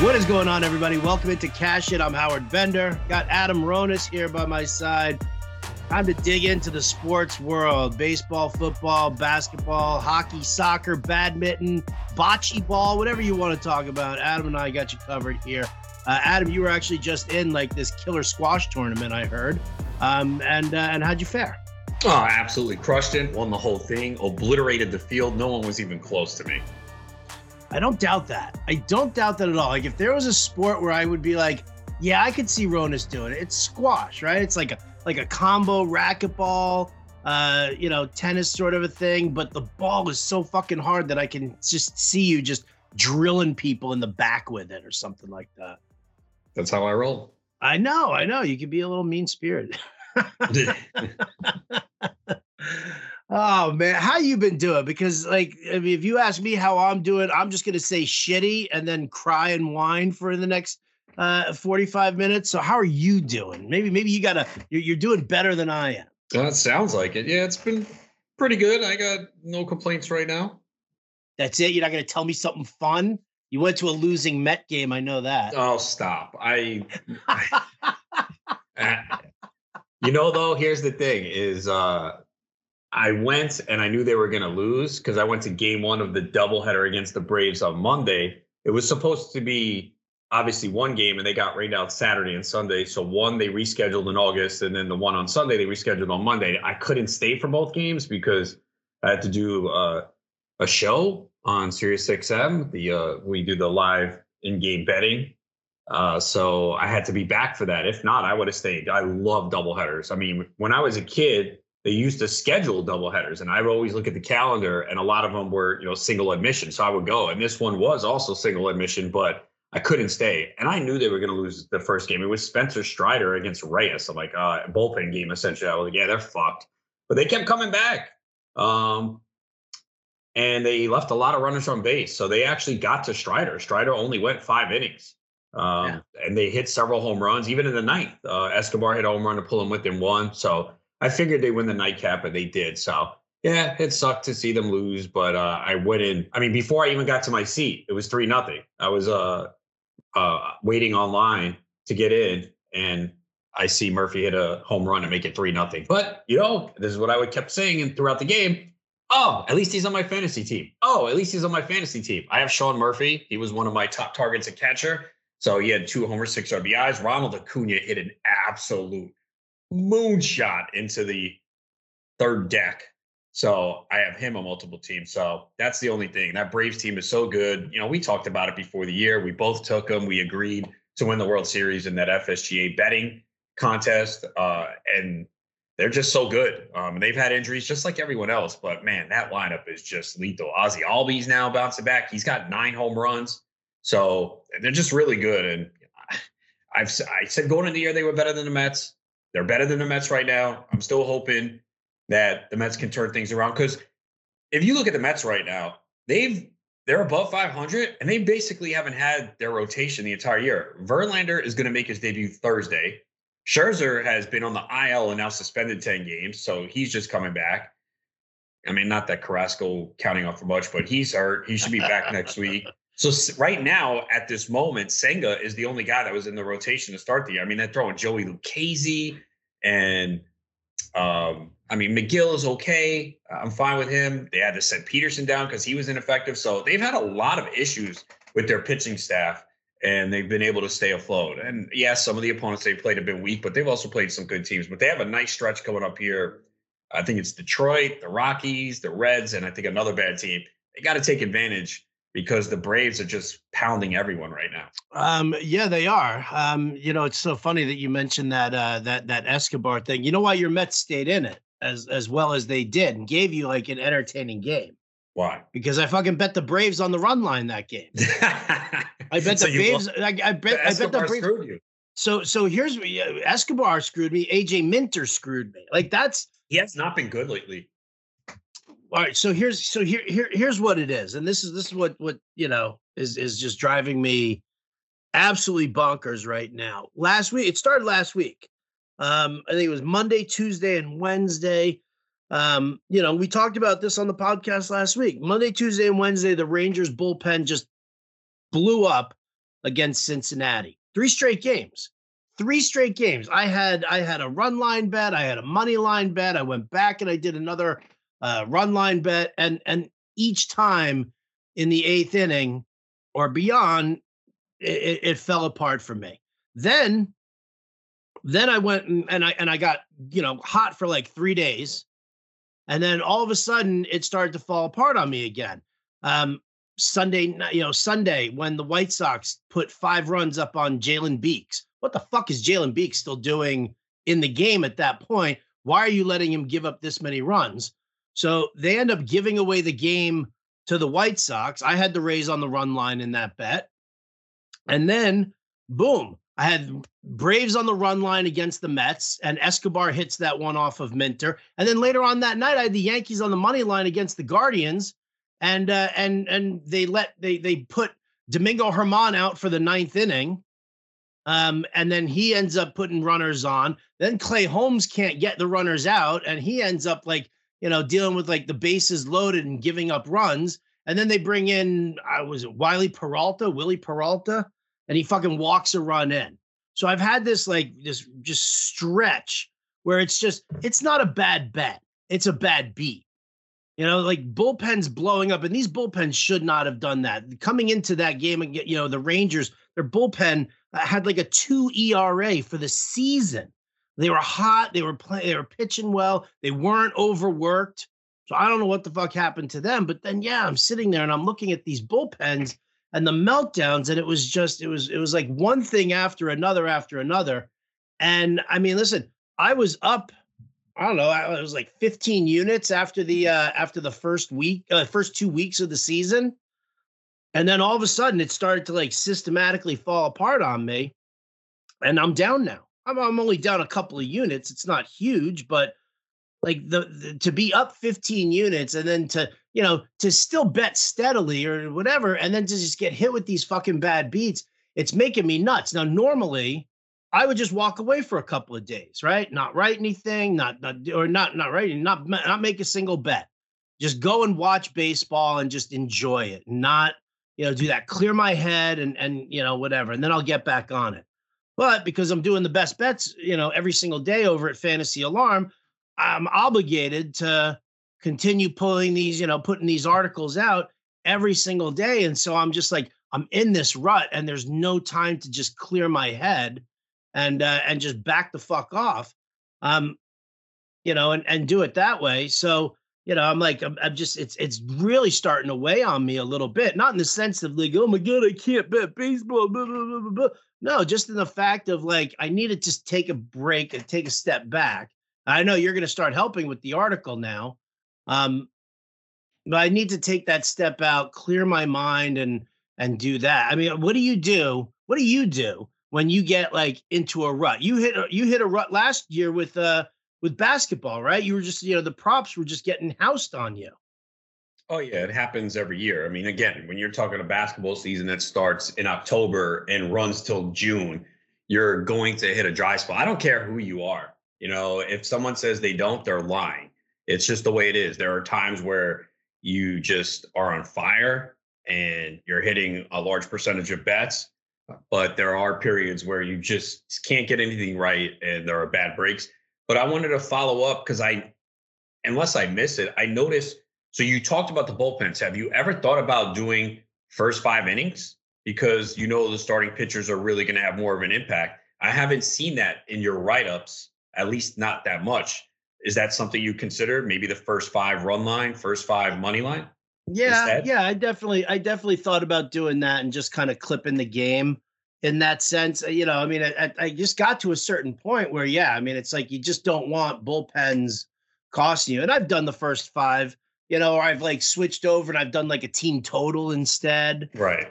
What is going on, everybody? Welcome into Cash It. I'm Howard Bender. Got Adam Ronis here by my side. Time to dig into the sports world baseball, football, basketball, hockey, soccer, badminton, bocce ball, whatever you want to talk about. Adam and I got you covered here. Uh, Adam, you were actually just in like this killer squash tournament, I heard. Um, and uh, and how'd you fare? Oh, absolutely crushed it. Won the whole thing. Obliterated the field. No one was even close to me. I don't doubt that. I don't doubt that at all. Like if there was a sport where I would be like, yeah, I could see Ronis doing it. It's squash, right? It's like a like a combo racquetball, uh, you know, tennis sort of a thing. But the ball is so fucking hard that I can just see you just drilling people in the back with it or something like that. That's how I roll. I know, I know. You could be a little mean spirited. Oh man, how you been doing? Because like, I mean, if you ask me how I'm doing, I'm just gonna say shitty and then cry and whine for the next uh 45 minutes. So how are you doing? Maybe maybe you gotta you're, you're doing better than I am. That sounds like it. Yeah, it's been pretty good. I got no complaints right now. That's it. You're not gonna tell me something fun. You went to a losing Met game. I know that. Oh, stop. I, I you know though, here's the thing: is uh I went and I knew they were going to lose because I went to game one of the doubleheader against the Braves on Monday. It was supposed to be obviously one game and they got rained out Saturday and Sunday. So one they rescheduled in August and then the one on Sunday they rescheduled on Monday. I couldn't stay for both games because I had to do uh, a show on Sirius XM. The uh, we do the live in-game betting. Uh, so I had to be back for that. If not, I would have stayed. I love doubleheaders. I mean, when I was a kid, they used to schedule double headers and i would always look at the calendar and a lot of them were you know single admission. So i would go and this one was also single admission but i couldn't stay. And i knew they were going to lose the first game. It was spencer strider against reyes i'm like uh bullpen game essentially. I was like yeah they're fucked. But they kept coming back. Um and they left a lot of runners on base. So they actually got to strider. Strider only went five innings. Um, yeah. and they hit several home runs even in the ninth. Uh, escobar hit a home run to pull them within one. So I figured they win the nightcap, and they did. So yeah, it sucked to see them lose, but uh, I went in. I mean, before I even got to my seat, it was three nothing. I was uh, uh, waiting online to get in, and I see Murphy hit a home run and make it three nothing. But you know, this is what I would kept saying throughout the game. Oh, at least he's on my fantasy team. Oh, at least he's on my fantasy team. I have Sean Murphy. He was one of my top targets at catcher. So he had two homers, six RBIs. Ronald Acuna hit an absolute moonshot into the third deck. So I have him on multiple teams. So that's the only thing. That Braves team is so good. You know, we talked about it before the year. We both took them. We agreed to win the World Series in that FSGA betting contest. Uh, and they're just so good. Um, they've had injuries just like everyone else, but man, that lineup is just lethal. Ozzy Albies now bouncing back. He's got nine home runs. So they're just really good. And I've I said going into the year they were better than the Mets. They're better than the Mets right now. I'm still hoping that the Mets can turn things around because if you look at the Mets right now, they've they're above 500 and they basically haven't had their rotation the entire year. Verlander is going to make his debut Thursday. Scherzer has been on the IL and now suspended 10 games, so he's just coming back. I mean, not that Carrasco counting off for much, but he's hurt. He should be back next week. So right now, at this moment, Senga is the only guy that was in the rotation to start the year. I mean, they're throwing Joey Lucchesi and um, I mean Megill is okay. I'm fine with him. They had to send Peterson down because he was ineffective. So they've had a lot of issues with their pitching staff, and they've been able to stay afloat. And yes, some of the opponents they've played have been weak, but they've also played some good teams. But they have a nice stretch coming up here. I think it's Detroit, the Rockies, the Reds, and I think another bad team. They got to take advantage because the Braves are just pounding everyone right now. Um, yeah, they are. Um, you know, it's so funny that you mentioned that uh, that that Escobar thing. You know why your Mets stayed in it as as well as they did and gave you like an entertaining game. Why? Because I fucking bet the Braves on the run line that game. I bet so the Braves. I, I, bet. I bet the Braves. Screwed you. So so here's Escobar screwed me. AJ Minter screwed me. Like that's. He has not been good lately all right so here's so here, here here's what it is and this is this is what what you know is is just driving me absolutely bonkers right now last week it started last week um i think it was monday tuesday and wednesday um you know we talked about this on the podcast last week monday tuesday and wednesday the rangers bullpen just blew up against Cincinnati. Three straight games. Three straight games. I had I had a run line bet, I had a money line bet. I went back and I did another uh, run line bet, and and each time in the eighth inning or beyond, it, it fell apart for me. Then then I went and, and I and I got you know hot for like three days, and then all of a sudden it started to fall apart on me again. Um, Sunday, you know, Sunday when the White Sox put five runs up on Jalen Beeks. What the fuck is Jalen Beeks still doing in the game at that point? Why are you letting him give up this many runs? So they end up giving away the game to the White Sox. I had the Rays on the run line in that bet. And then, boom, I had Braves on the run line against the Mets, and Escobar hits that one off of Minter. And then later on that night, I had the Yankees on the money line against the Guardians, and uh, and and they let they they put Domingo German out for the ninth inning. Um, and then he ends up putting runners on. Then Clay Holmes can't get the runners out, and he ends up like you know dealing with like the bases loaded and giving up runs. And then they bring in I was it Wiley Peralta, Willie Peralta, and he fucking walks a run in. So I've had this like this just stretch where it's just it's not a bad bet, it's a bad beat. You know, like bullpens blowing up, and these bullpens should not have done that. Coming into that game you know, the Rangers, their bullpen uh, had like a two ERA for the season. They were hot. They were playing. They were pitching well. They weren't overworked. So I don't know what the fuck happened to them. But then, yeah, I'm sitting there and I'm looking at these bullpens and the meltdowns, and it was just, it was, it was like one thing after another after another. And I mean, listen, I was up I don't know. It was like 15 units after the uh, after the first week, uh, first two weeks of the season, and then all of a sudden it started to like systematically fall apart on me, and I'm down now. I'm I'm only down a couple of units. It's not huge, but like the, the to be up 15 units and then to you know to still bet steadily or whatever, and then to just get hit with these fucking bad beats, it's making me nuts. Now normally I would just walk away for a couple of days, right? Not write anything, not, not or not not writing, not not make a single bet. Just go and watch baseball and just enjoy it. Not you know do that, clear my head and and you know whatever, and then I'll get back on it. But because I'm doing the best bets, you know, every single day over at Fantasy Alarm, I'm obligated to continue pulling these, you know, putting these articles out every single day. And so I'm just like, I'm in this rut and there's no time to just clear my head and uh, and just back the fuck off, um, you know, and and do it that way. So you know, I'm like, I'm, I'm, just, it's it's really starting to weigh on me a little bit. Not in the sense of like, oh my god, I can't bet baseball. Blah, blah, blah, no, just in the fact of like, I need to just take a break and take a step back. I know you're going to start helping with the article now, um, but I need to take that step out, clear my mind, and and do that. I mean, what do you do? What do you do when you get like into a rut. You hit a, you hit a rut last year with uh with basketball, right? You were just you know the props were just getting housed on you. Oh yeah, it happens every year. I mean, again, when you're talking a basketball season that starts in October and runs till June, you're going to hit a dry spot. I don't care who you are. You know, if someone says they don't, they're lying. It's just the way it is. There are times where you just are on fire and you're hitting a large percentage of bets but there are periods where you just can't get anything right and there are bad breaks. But I wanted to follow up because I, unless I miss it, I noticed. So you talked about the bullpens. Have you ever thought about doing first five innings? Because you know the starting pitchers are really going to have more of an impact. I haven't seen that in your write ups, at least not that much. Is that something you consider? Maybe the first five run line, first five money line? Yeah, instead? yeah, I definitely, I definitely thought about doing that and just kind of clipping the game in that sense. You know, I mean, I, I just got to a certain point where, yeah, I mean, it's like you just don't want bullpens costing you. And I've done the first five, you know, or I've like switched over and I've done like a team total instead. Right.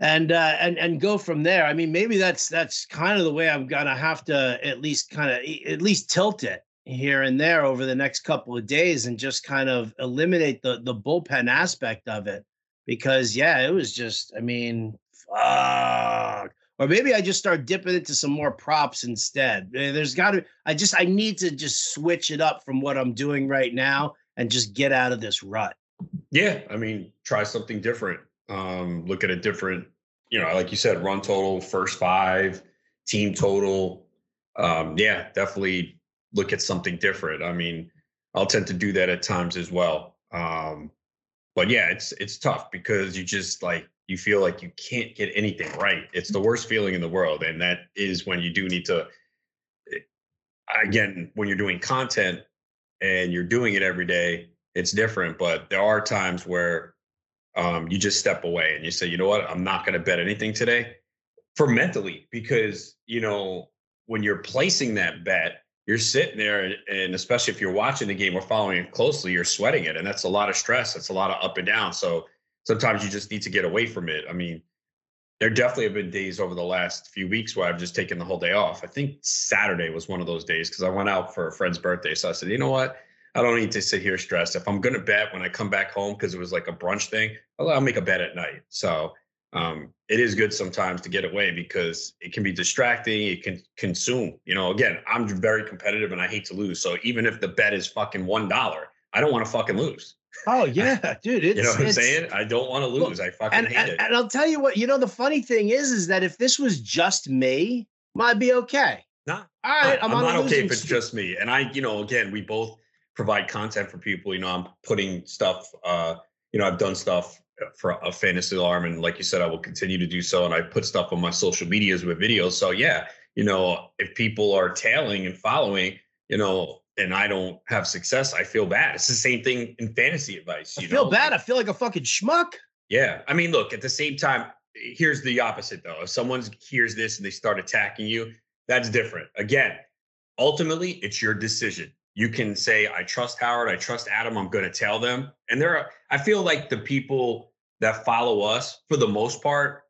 And uh, and and go from there. I mean, maybe that's that's kind of the way I'm gonna have to at least kind of at least tilt it here and there over the next couple of days and just kind of eliminate the the bullpen aspect of it because yeah it was just i mean fuck or maybe i just start dipping into some more props instead eh, there's got to i just i need to just switch it up from what i'm doing right now and just get out of this rut yeah i mean try something different um look at a different you know, like you said, run total, first five, team total. Um, yeah, definitely look at something different. I mean, I'll tend to do that at times as well. Um, but yeah, it's it's tough because you just like you feel like you can't get anything right. It's the worst feeling in the world, and that is when you do need to. Eh, again, when you're doing content and you're doing it every day, it's different. But there are times where um, you just step away and you say, you know what, I'm not going to bet anything today for mentally because you know when you're placing that bet you're sitting there and especially if you're watching the game or following it closely you're sweating it and that's a lot of stress that's a lot of up and down so sometimes you just need to get away from it i mean there definitely have been days over the last few weeks where i've just taken the whole day off i think saturday was one of those days because i went out for a friend's birthday so i said you know what i don't need to sit here stressed if i'm to bet when i come back home because it was like a brunch thing i'll, I'll make a bet at night so um, it is good sometimes to get away because it can be distracting. It can consume. You know, again, I'm very competitive and I hate to lose. So even if the bet is fucking one dollar, I don't want to fucking lose. Oh yeah, dude. you know what I'm saying? I don't want to lose. I fucking and, hate and, it. And I'll tell you what. You know, the funny thing is, is that if this was just me, might be okay. Nah, all right. I'm, I'm not okay if it's just me. And I, you know, again, we both provide content for people. You know, I'm putting stuff. uh, you know, I've done stuff for a fantasy alarm and like you said i will continue to do so and i put stuff on my social medias with videos so yeah you know if people are tailing and following you know and i don't have success i feel bad. It's the same thing in fantasy advice you I feel know? bad. I feel like a fucking schmuck. Yeah. I mean look at the same time here's the opposite though. If someone hears this and they start attacking you that's different. Again ultimately it's your decision. You can say i trust howard. I trust adam. I'm going to tell them. And there are i feel like the people that follow us for the most part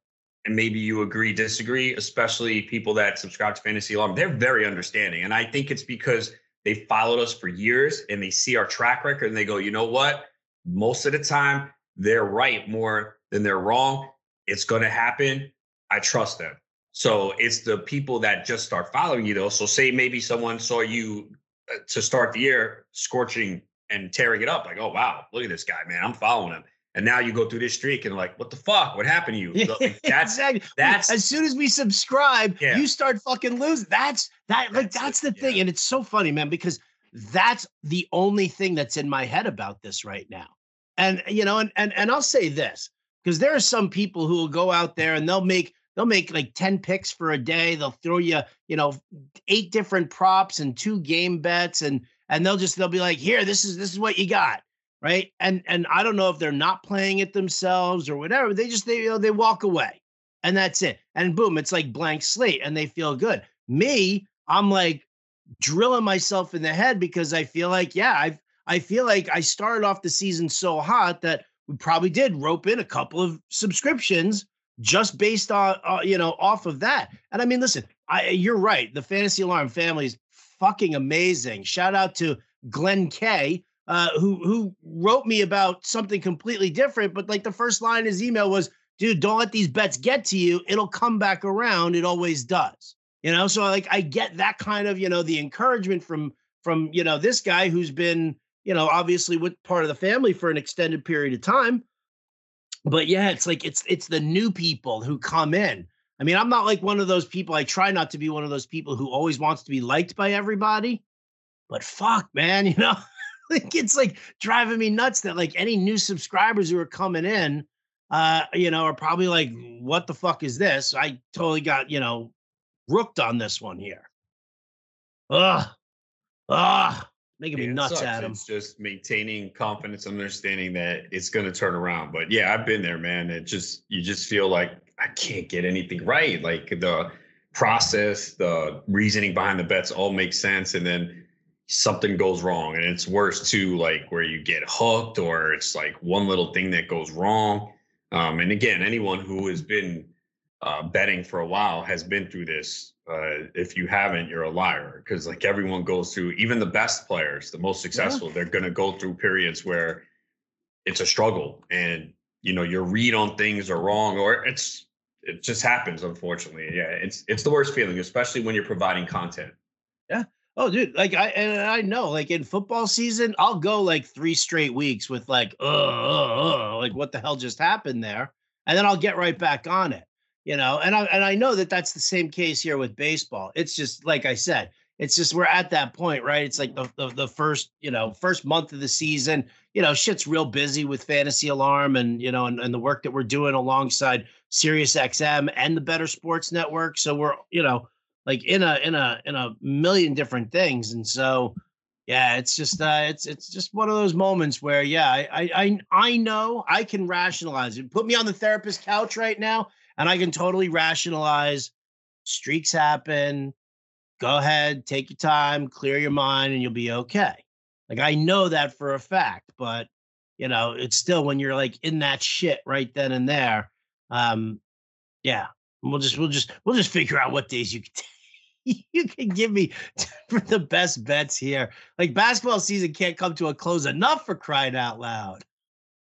and maybe you agree disagree especially people that subscribe to fantasy alarm they're very understanding. And i think it's because they followed us for years and they see our track record and they go you know what most of the time they're right more than they're wrong it's going to happen i trust them so it's the people that just start following you though so say maybe someone saw you uh, to start the year scorching and tearing it up. Like, oh wow, look at this guy, man. I'm following him. And now you go through this streak and like, what the fuck? What happened to you? Like, that's exactly. That's as soon as we subscribe, yeah. you start fucking losing. That's that. Like that's, that's the thing, yeah. and it's so funny, man, because that's the only thing that's in my head about this right now. And you know, and and and I'll say this because there are some people who will go out there and they'll make they'll make like 10 picks for a day they'll throw you you know eight different props and two game bets and and they'll just they'll be like here this is this is what you got right and and i don't know if they're not playing it themselves or whatever they just they you know they walk away and that's it and boom it's like blank slate and they feel good me i'm like drilling myself in the head because i feel like yeah i i feel like i started off the season so hot that we probably did rope in a couple of subscriptions just based on uh, you know off of that. And I mean, listen, I you're right. The Fantasy Alarm family is fucking amazing. Shout out to Glenn K. Uh, who who wrote me about something completely different, but like the first line in his email was, "Dude, don't let these bets get to you. It'll come back around. It always does." You know, so like I get that kind of you know the encouragement from from you know this guy who's been you know obviously with part of the family for an extended period of time but yeah, it's like it's it's the new people who come in. I mean, I'm not like one of those people. I try not to be one of those people who always wants to be liked by everybody. But fuck, man, you know, like it's like driving me nuts that like any new subscribers who are coming in, uh, you know, are probably like, what the fuck is this? I totally got, you know, rooked on this one here. Ugh. Ugh making yeah, me nuts, Adam. It's just maintaining confidence, understanding that it's going to turn around. But yeah, I've been there, man. It just you just feel like I can't get anything right. Like the process, the reasoning behind the bets all makes sense, and then something goes wrong, and it's worse too. Like where you get hooked, or it's like one little thing that goes wrong. Um, and again, anyone who has been uh, betting for a while has been through this uh, if you haven't, you're a liar because like everyone goes through, even the best players, the most successful, yeah. they're going to go through periods where it's a struggle and you know your read on things are wrong or it's it just happens unfortunately yeah it's it's the worst feeling especially when you're providing content yeah oh dude like i and i know like in football season i'll go like three straight weeks with like uh, uh, uh like what the hell just happened there and then i'll get right back on it you know, and I and I know that that's the same case here with baseball. It's just like I said, it's just we're at that point, right? It's like the, the the, first, you know, first month of the season. You know, shit's real busy with Fantasy Alarm and you know, and, and the work that we're doing alongside Sirius XM and the Better Sports Network. So we're, you know, like in a in a in a million different things. And so yeah, it's just uh it's it's just one of those moments where yeah, I I I know I can rationalize it. Put me on the therapist couch right now, and I can totally rationalize streaks happen go ahead, take your time, clear your mind, and you'll be okay. Like I know that for a fact, but you know, it's still when you're like in that shit right then and there. Um, yeah, we'll just we'll just we'll just figure out what days you can. you can give me for the best bets here. Like basketball season can't come to a close enough for crying out loud.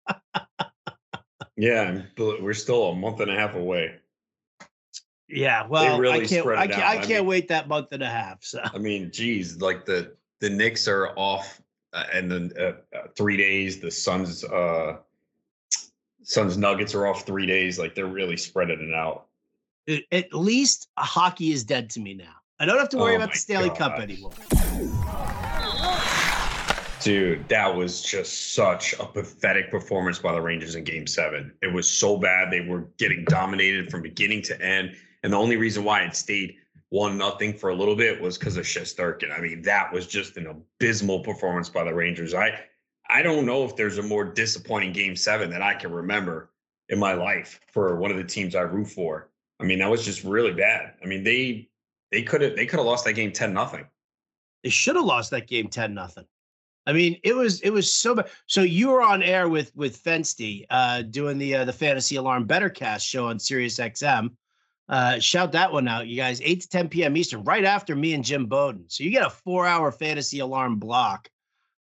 yeah, we're still a month and a half away. Yeah, well, really I can't. I can't, I can't I mean, wait that month and a half. So I mean, geez, like the the Knicks are off, uh, and then uh, uh, three days. The Suns, uh, Suns Nuggets are off three days. Like they're really spreading it out. At least hockey is dead to me now. I don't have to worry oh about the Stanley God. Cup anymore. Dude, that was just such a pathetic performance by the Rangers in game seven. It was so bad. They were getting dominated from beginning to end. And the only reason why it stayed one nothing for a little bit was because of Shesterkin. I mean, that was just an abysmal performance by the Rangers. I I don't know if there's a more disappointing game seven that I can remember in my life for one of the teams I root for. I mean, that was just really bad. I mean, they they could have they could have lost that game 10 nothing. They should have lost that game 10 nothing. I mean, it was it was so bad. So you were on air with with Fensty, uh, doing the uh, the Fantasy Alarm Better Cast show on Sirius XM. Uh, shout that one out, you guys. 8 to 10 p.m. Eastern, right after me and Jim Bowden. So you get a four hour fantasy alarm block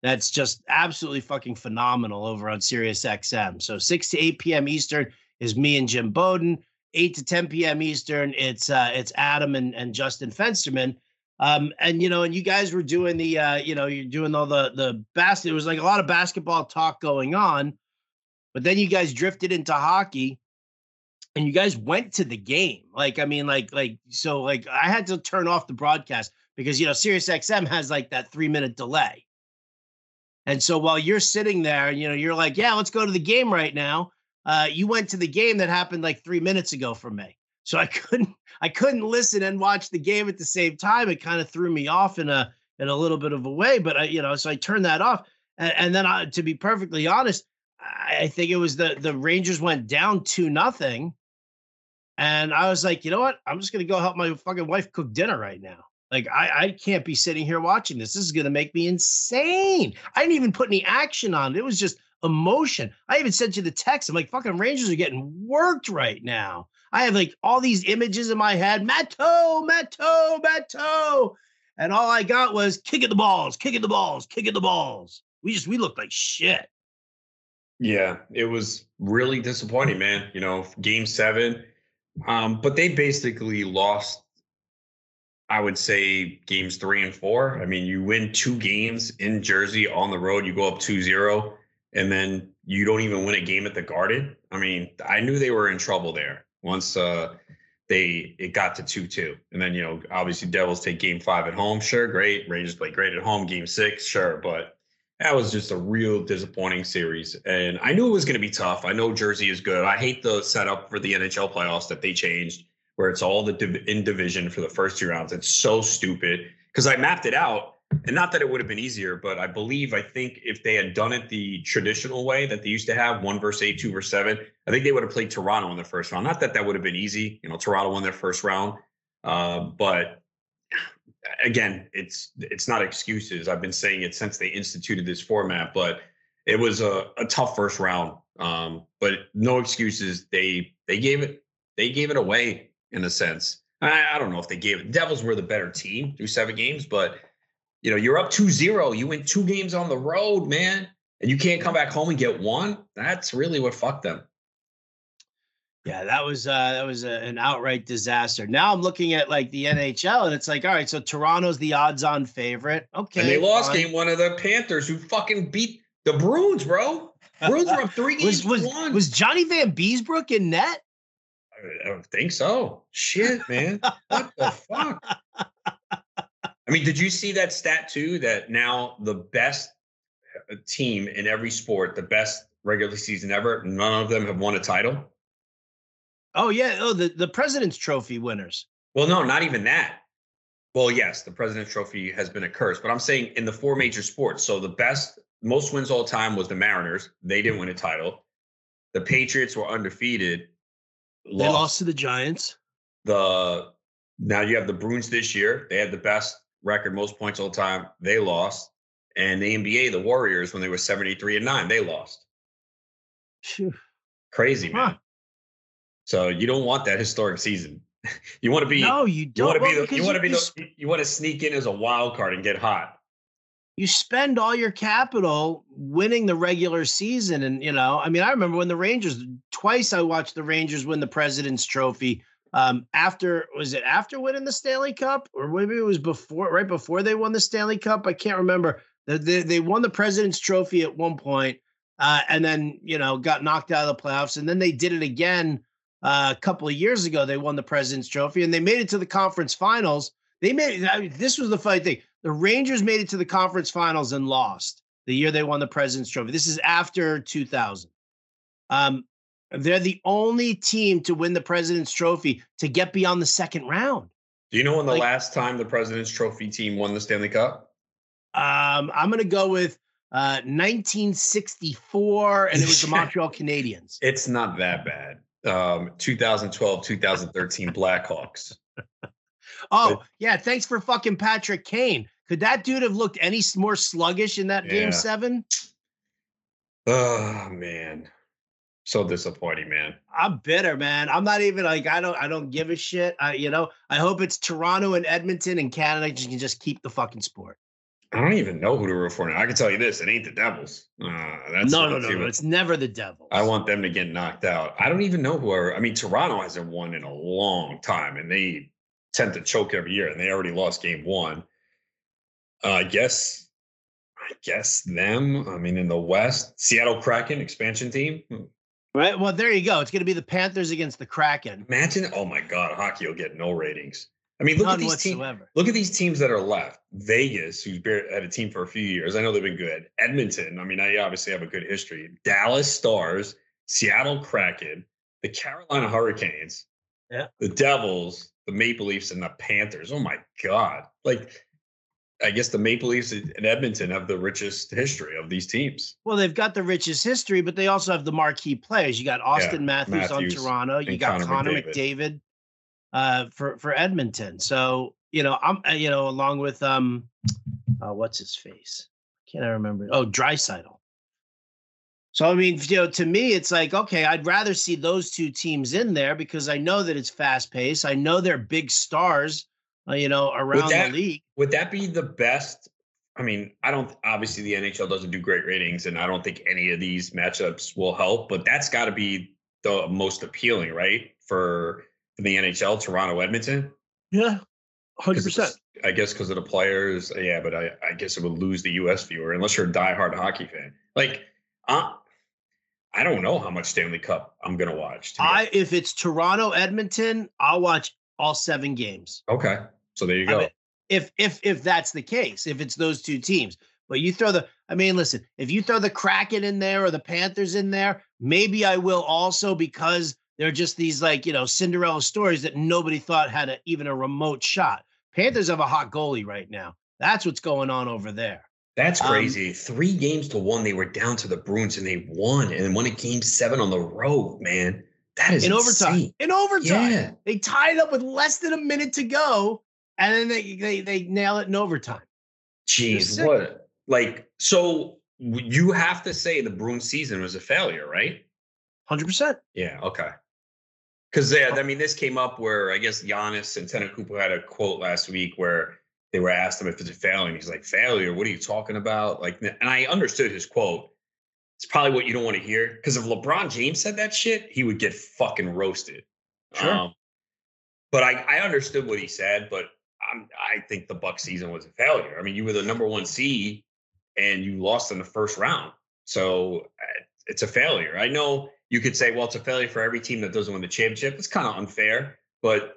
that's just absolutely fucking phenomenal over on Sirius XM. So 6 to 8 p.m. Eastern is me and Jim Bowden. 8 to 10 p.m. Eastern, it's uh, it's Adam and, and Justin Fensterman. Um, and you know, and you guys were doing the uh, you know, you're doing all the the basket. It was like a lot of basketball talk going on, but then you guys drifted into hockey and you guys went to the game. Like, I mean, like, like, so like I had to turn off the broadcast because you know, Sirius XM has like that three minute delay. And so while you're sitting there, you know, you're like, yeah, let's go to the game right now. Uh, you went to the game that happened like three minutes ago for me. So I couldn't I couldn't listen and watch the game at the same time. It kind of threw me off in a in a little bit of a way. But I, you know, so I turned that off. And, and then I, to be perfectly honest, I think it was the the Rangers went down two nothing and I was like, you know what? I'm just gonna go help my fucking wife cook dinner right now. Like I, I can't be sitting here watching this. This is gonna make me insane. I didn't even put any action on it. It was just emotion. I even sent you the text. I'm like, fucking Rangers are getting worked right now. I have like all these images in my head. Matto, Matto, Matto. And all I got was kicking the balls, kicking the balls, kicking the balls. We just we looked like shit. Yeah, it was really disappointing, man. You know, game seven um, but they basically lost, I would say, games three and four. I mean, you win two games in Jersey on the road, you go up 2 0, and then you don't even win a game at the Garden. I mean, I knew they were in trouble there once uh, they it got to 2 2. And then, you know, obviously, Devils take game five at home. Sure, great. Rangers play great at home. Game six, sure. But that was just a real disappointing series. And I knew it was going to be tough. I know Jersey is good. I hate the setup for the NHL playoffs that they changed, where it's all the div- in division for the first two rounds. It's so stupid because I mapped it out. And not that it would have been easier, but I believe, I think if they had done it the traditional way that they used to have, one versus eight, two versus seven, I think they would have played Toronto in the first round. Not that that would have been easy. You know, Toronto won their first round. Uh, but again, it's it's not excuses. I've been saying it since they instituted this format, but it was a, a tough first round. Um, but no excuses. They they gave it they gave it away in a sense. I, I don't know if they gave it. Devils were the better team through seven games, but you know, you're up 2-0. You win two games on the road, man. And you can't come back home and get one. That's really what fucked them. Yeah, that was uh, that was a, an outright disaster. Now I'm looking at like the NHL, and it's like, all right, so Toronto's the odds-on favorite. Okay, and they lost fine. game one of the Panthers, who fucking beat the Bruins, bro. Bruins were up three games was, was, one. Was Johnny Van Vanbiesbrouck in net? I don't think so. Shit, man. what the fuck? I mean, did you see that stat too? That now the best uh, team in every sport, the best regular season ever, none of them have won a title. Oh yeah, oh the the President's Trophy winners. Well, no, not even that. Well, yes, the President's Trophy has been a curse, but I'm saying in the four major sports. So the best, most wins all time was the Mariners. They didn't win a title. The Patriots were undefeated. They lost to the Giants. The now you have the Bruins this year. They had the best record, most points all time. They lost. And the NBA, the Warriors, when they were 73 and 9, they lost. Phew. Crazy, man. Huh. So you don't want that historic season. you want to be No, you you don't. want to well, be the, you want to be you, the, you want to sneak in as a wild card and get hot. you spend all your capital winning the regular season, and you know, I mean, I remember when the Rangers twice I watched the Rangers win the President's Trophy. Um, after was it after winning the Stanley Cup, or maybe it was before, right before they won the Stanley Cup? I can't remember. They, they, won the President's Trophy at one point, uh, and then you know got knocked out of the playoffs, and then they did it again uh, a couple of years ago. They won the President's Trophy, and they made it to the conference finals. They made I mean, this was the funny thing. The Rangers made it to the conference finals and lost the year they won the President's Trophy. This is after 2000. Um, they're the only team to win the President's Trophy to get beyond the second round. Do you know when the Like- last time the President's Trophy team won the Stanley Cup? Um, I'm going to go with uh, 1964, and it was the Montreal Canadiens. It's not that bad. Um, 2012, 2013 Blackhawks. Oh, yeah. Thanks for fucking Patrick Kane. Could that dude have looked any more sluggish in that Yeah. game seven? Oh man, so disappointing, man. I'm bitter, man. I'm not even like I don't I don't give a shit. I you know I hope it's Toronto and Edmonton and Canada just can just keep the fucking sport. I don't even know who to root for now. I can tell you this: it ain't the Devils. Uh, that's no, no, no, no. It's never the Devils. I want them to get knocked out. I don't even know who are. I mean, Toronto hasn't won in a long time, and they tend to choke every year, and they already lost game one. Uh, I guess, I guess them. I mean, in the West, Seattle Kraken expansion team. Right. Well, there you go. It's going to be the Panthers against the Kraken. Imagine, oh my God, hockey will get no ratings. I mean, look at these teams. whatsoever. Look at these teams that are left. Vegas, who's been- had a team for a few years. I know they've been good. Edmonton. I mean, I obviously have a good history. Dallas Stars, Seattle Kraken, the Carolina Hurricanes, Yeah. the Devils, the Maple Leafs, and the Panthers. Oh my God! Like, I guess the Maple Leafs and Edmonton have the richest history of these teams. Well, they've got the richest history, but they also have the marquee players. You got Auston Matthews, Matthews on Toronto. You got Connor McDavid. McDavid, uh, for for Edmonton. So you know, I'm uh, you know along with um, uh, what's his face? Can't I remember? Oh, Draisaitl. So I mean, you know, to me, it's like okay, I'd rather see those two teams in there because I know that it's fast paced. I know they're big stars, uh, you know, around that- the league. Would that be the best? I mean, I don't obviously the NHL doesn't do great ratings, and I don't think any of these matchups will help, but that's got to be the most appealing, right? For, for the NHL, Toronto, Edmonton. Yeah, hundred percent. I guess because of the players. Yeah, but I, I guess it would lose the US viewer unless you're a diehard hockey fan. Like, uh, I don't know how much Stanley Cup I'm gonna watch. to I if it's Toronto Edmonton, I'll watch all seven games. Okay. So there you I go. mean, if if if that's the case, if it's those two teams. But you throw the I mean, listen, if you throw the Kraken in there or the Panthers in there, maybe I will also because they're just these like, you know, Cinderella stories that nobody thought had a, even a remote shot. Panthers have a hot goalie right now. That's what's going on over there. That's um, crazy. Three games to one, they were down to the Bruins and they won and won a game seven on the road, man. That is In overtime. insane. In overtime. Yeah. They it up with less than a minute to go, and then they they they nail it in overtime. Jeez, what? Like, so you have to say the Bruins season was a failure, right? Hundred percent. Yeah. Okay. Because yeah, oh. I mean, this came up where I guess Giannis Antetokounmpo had a quote last week where they were asked him if it's a failure, and he's like, "Failure? What are you talking about?" Like, and I understood his quote. It's probably what you don't want to hear because if LeBron James said that shit, he would get fucking roasted. Sure. Um, but I, I understood what he said, but I'm, I think the Buck season was a failure. I mean, you were the number one seed and you lost in the first round, so uh, it's a failure. I know you could say, well, it's a failure for every team that doesn't win the championship. It's kind of unfair. But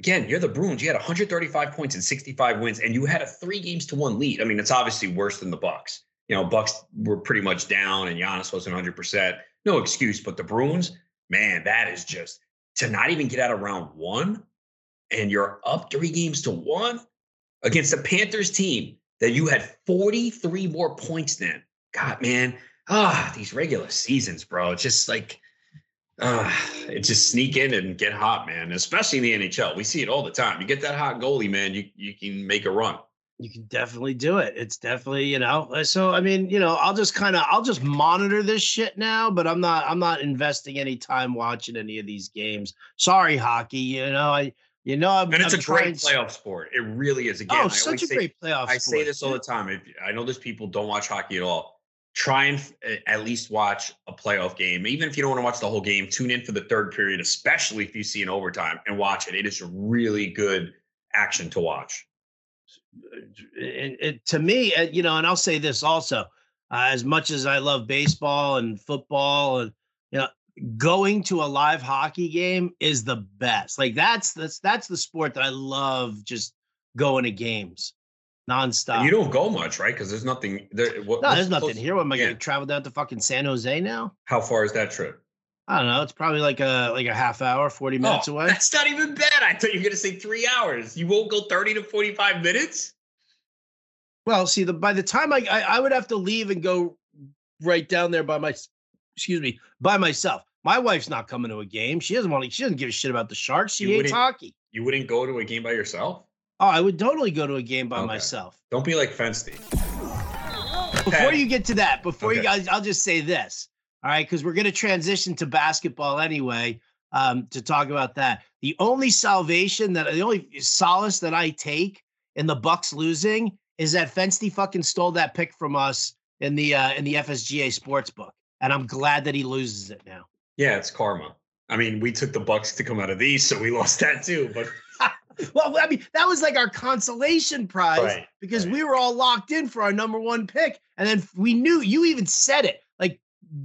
again, you're the Bruins. You had 135 points and 65 wins, and you had a three games to one lead. I mean, it's obviously worse than the Bucks. You know, Bucks were pretty much down, and Giannis wasn't 100. percent No excuse. But the Bruins, man, that is just to not even get out of round one, and you're up three games to one against the Panthers team that you had 43 more points than. God, man, ah, these regular seasons, bro. It's just like it just sneak in and get hot, man. Especially in the NHL, we see it all the time. You get that hot goalie, man. You you can make a run. You can definitely do it. It's definitely you know. Uh, so I mean, you know, I'll just kind of I'll just monitor this shit now, but I'm not I'm not investing any time watching any of these games. Sorry, hockey. You know, I you know, I'm, and it's I'm a great playoff sport. It really is. Again, oh, such a say, great playoff. I sport. say this all the time. If I know there's people don't watch hockey at all try and at least watch a playoff game. Even if you don't want to watch the whole game, tune in for the third period, especially if you see an overtime and watch it. It is really good action to watch. And, and to me, uh, you know, and I'll say this also, uh, as much as I love baseball and football and you know, going to a live hockey game is the best. Like that's that's that's the sport that I love just going to games nonstop. And you don't go much, right? Because there's nothing there. What, no, there's nothing close? here. What am I yeah. going to travel down to fucking San Jose now? How far is that trip? I don't know. It's probably like a like a half hour, forty minutes oh, away. That's not even bad. I thought you were going to say three hours. You won't go thirty to forty five minutes. Well, see, the by the time I, I I would have to leave and go right down there by my excuse me by myself. My wife's not coming to a game. She doesn't want. To, she doesn't give a shit about the Sharks. She you hates hockey. You wouldn't go to a game by yourself? Oh, I would totally go to a game by okay. myself. Don't be like Fensty. Before you get to that, before okay. you guys, I'll just say this. All right, because we're going to transition to basketball anyway. Um, to talk about that, the only salvation that the only solace that I take in the Bucks losing is that Fensty fucking stole that pick from us in the uh, in the FSGA sports book, and I'm glad that he loses it now. Yeah, it's karma. I mean, we took the Bucks to come out of these, so we lost that too. But well, I mean, that was like our consolation prize right, because right. we were all locked in for our number one pick. And then we knew you even said it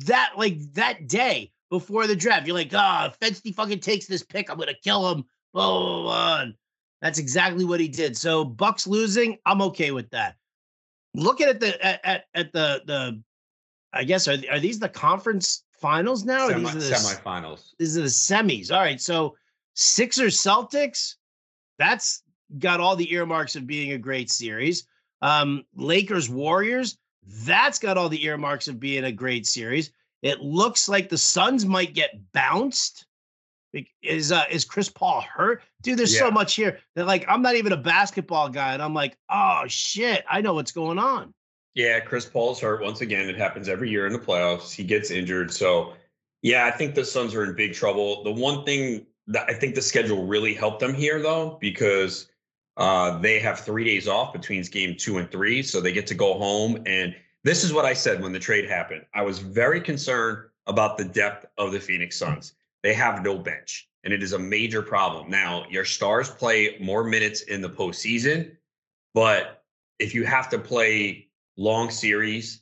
that, like that day before the draft. You're like, ah, oh, Fensty fucking takes this pick. I'm gonna kill him. Blah, blah, blah. That's exactly what he did. So Bucks losing, I'm okay with that. Looking at the at at, at the the I guess are are these the conference finals now? Semi, these are the semifinals. These are the semis. All right. So Sixers Celtics that's got all the earmarks of being a great series. Um, Lakers Warriors, that's got all the earmarks of being a great series. It looks like the Suns might get bounced. Is uh, is Chris Paul hurt? Dude, there's yeah. so much here that like I'm not even a basketball guy, and I'm like, oh shit, I know what's going on. Yeah, Chris Paul's hurt once again. It happens every year in the playoffs. He gets injured, so yeah, I think the Suns are in big trouble. The one thing that I think the schedule really helped them here, though, because uh, they have three days off between game two and three. So they get to go home. And this is what I said when the trade happened. I was very concerned about the depth of the Phoenix Suns. They have no bench, and it is a major problem. Now, your stars play more minutes in the postseason, but if you have to play long series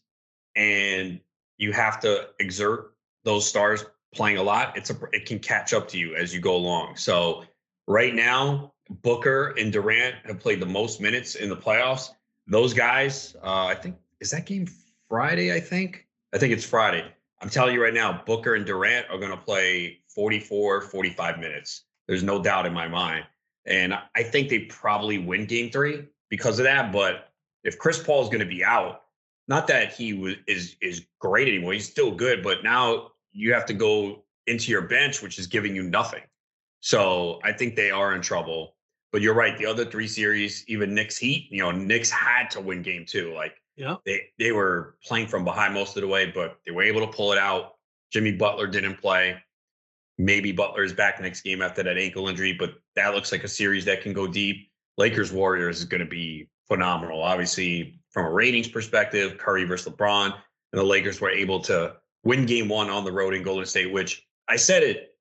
and you have to exert those stars playing a lot, it's a it can catch up to you as you go along. So right now, Booker and Durant have played the most minutes in the playoffs. Those guys, uh, I think, is that game Friday? I think. I think it's Friday. I'm telling you right now, Booker and Durant are going to play 44, 45 minutes. There's no doubt in my mind. And I think they probably win game three because of that. But if Chris Paul is going to be out, not that he is is great anymore, he's still good. But now you have to go into your bench, which is giving you nothing. So I think they are in trouble. But you're right. The other three series, even Knicks Heat, you know, Knicks had to win game two. Like yeah. they they were playing from behind most of the way, but they were able to pull it out. Jimmy Butler didn't play. Maybe Butler is back next game after that ankle injury, but that looks like a series that can go deep. Lakers Warriors is going to be phenomenal. Obviously, from a ratings perspective, Curry versus LeBron, and the Lakers were able to win game one on the road in Golden State, which I said it.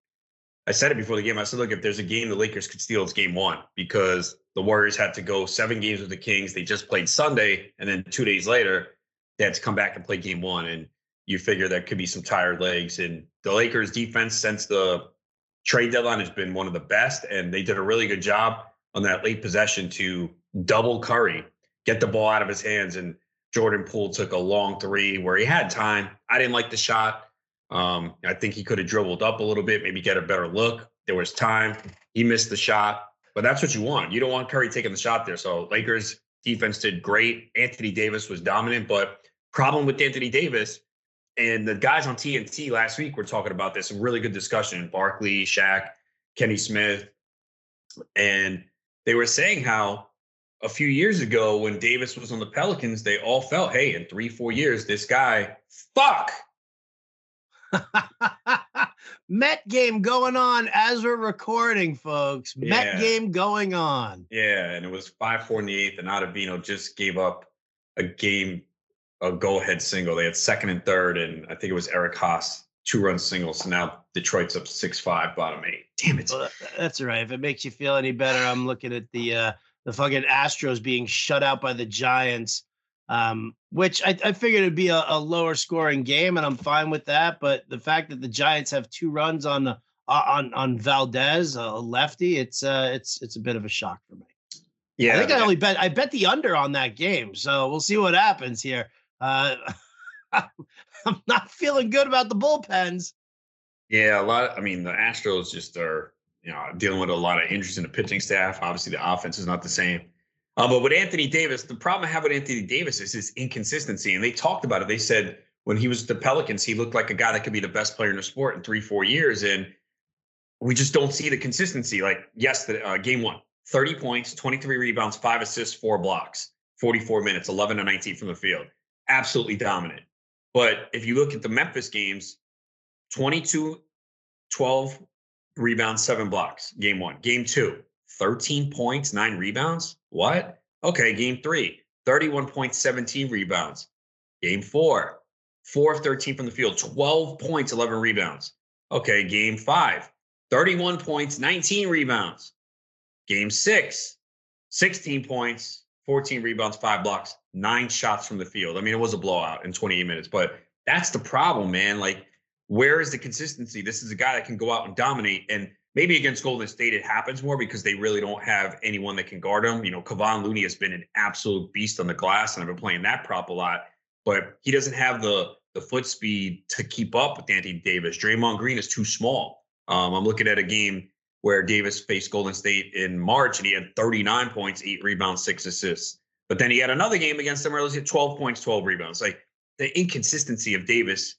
I said it before the game. I said, look, if there's a game the Lakers could steal, it's game one because the Warriors had to go seven games with the Kings. They just played Sunday. And then two days later, they had to come back and play game one. And you figure there could be some tired legs. And the Lakers defense since the trade deadline has been one of the best, and they did a really good job on that late possession to double Curry, get the ball out of his hands, and Jordan Poole took a long three where he had time. I didn't like the shot. Um, I think he could have dribbled up a little bit, maybe get a better look. There was time. He missed the shot, but that's what you want. You don't want Curry taking the shot there. So Lakers defense did great. Anthony Davis was dominant, but problem with Anthony Davis and the guys on TNT last week were talking about this. Some really good discussion. Barkley, Shaq, Kenny Smith, and they were saying how a few years ago when Davis was on the Pelicans, they all felt, hey, in three, four years, this guy, fuck. Met game going on as we're recording, folks. Yeah. Met game going on. Yeah, and it was 5 4 in the eighth, and Ottavino just gave up a game a go ahead single. They had second and third, and I think it was Eric Haase two run single. So now Detroit's up six five, bottom eight. Damn it. Well, that's all right. If it makes you feel any better, I'm looking at the uh the fucking Astros being shut out by the Giants. Um, which I, I figured it'd be a, a, lower scoring game, and I'm fine with that. But the fact that the Giants have two runs on uh, on on Valdez, a lefty, it's uh it's it's a bit of a shock for me. Yeah, I think I only bet I bet the under on that game, so we'll see what happens here. Uh, I'm not feeling good about the bullpens. Yeah, a lot. I mean, the Astros just are, you know, dealing with a lot of injuries in the pitching staff. Obviously, the offense is not the same. Uh, but with Anthony Davis, the problem I have with Anthony Davis is his inconsistency. And they talked about it. They said when he was the Pelicans, he looked like a guy that could be the best player in the sport in three, four years. And we just don't see the consistency. Like, yes, the uh, game one, 30 points, 23 rebounds, five assists, four blocks, 44 minutes, 11 to 19 from the field absolutely dominant. But if you look at the Memphis games, 22, 12 rebounds, seven blocks, game one. Game two, 13 points, nine rebounds. What? Okay, game three, 31 points, 17 rebounds. Game four, four of 13 from the field, 12 points, 11 rebounds. Okay, game five, 31 points, 19 rebounds. Game six, 16 points, 14 rebounds, five blocks, nine shots from the field. I mean, it was a blowout in 28 minutes, but that's the problem, man. Like, where is the consistency? This is a guy that can go out and dominate. And maybe against Golden State, it happens more because they really don't have anyone that can guard him. You know, Kevon Looney has been an absolute beast on the glass, and I've been playing that prop a lot, but he doesn't have the the foot speed to keep up with Anthony Davis. Draymond Green is too small. Um, I'm looking at a game where Davis faced Golden State in March and he had 39 points, eight rebounds, six assists. But then he had another game against them where he had 12 points, 12 rebounds. Like the inconsistency of Davis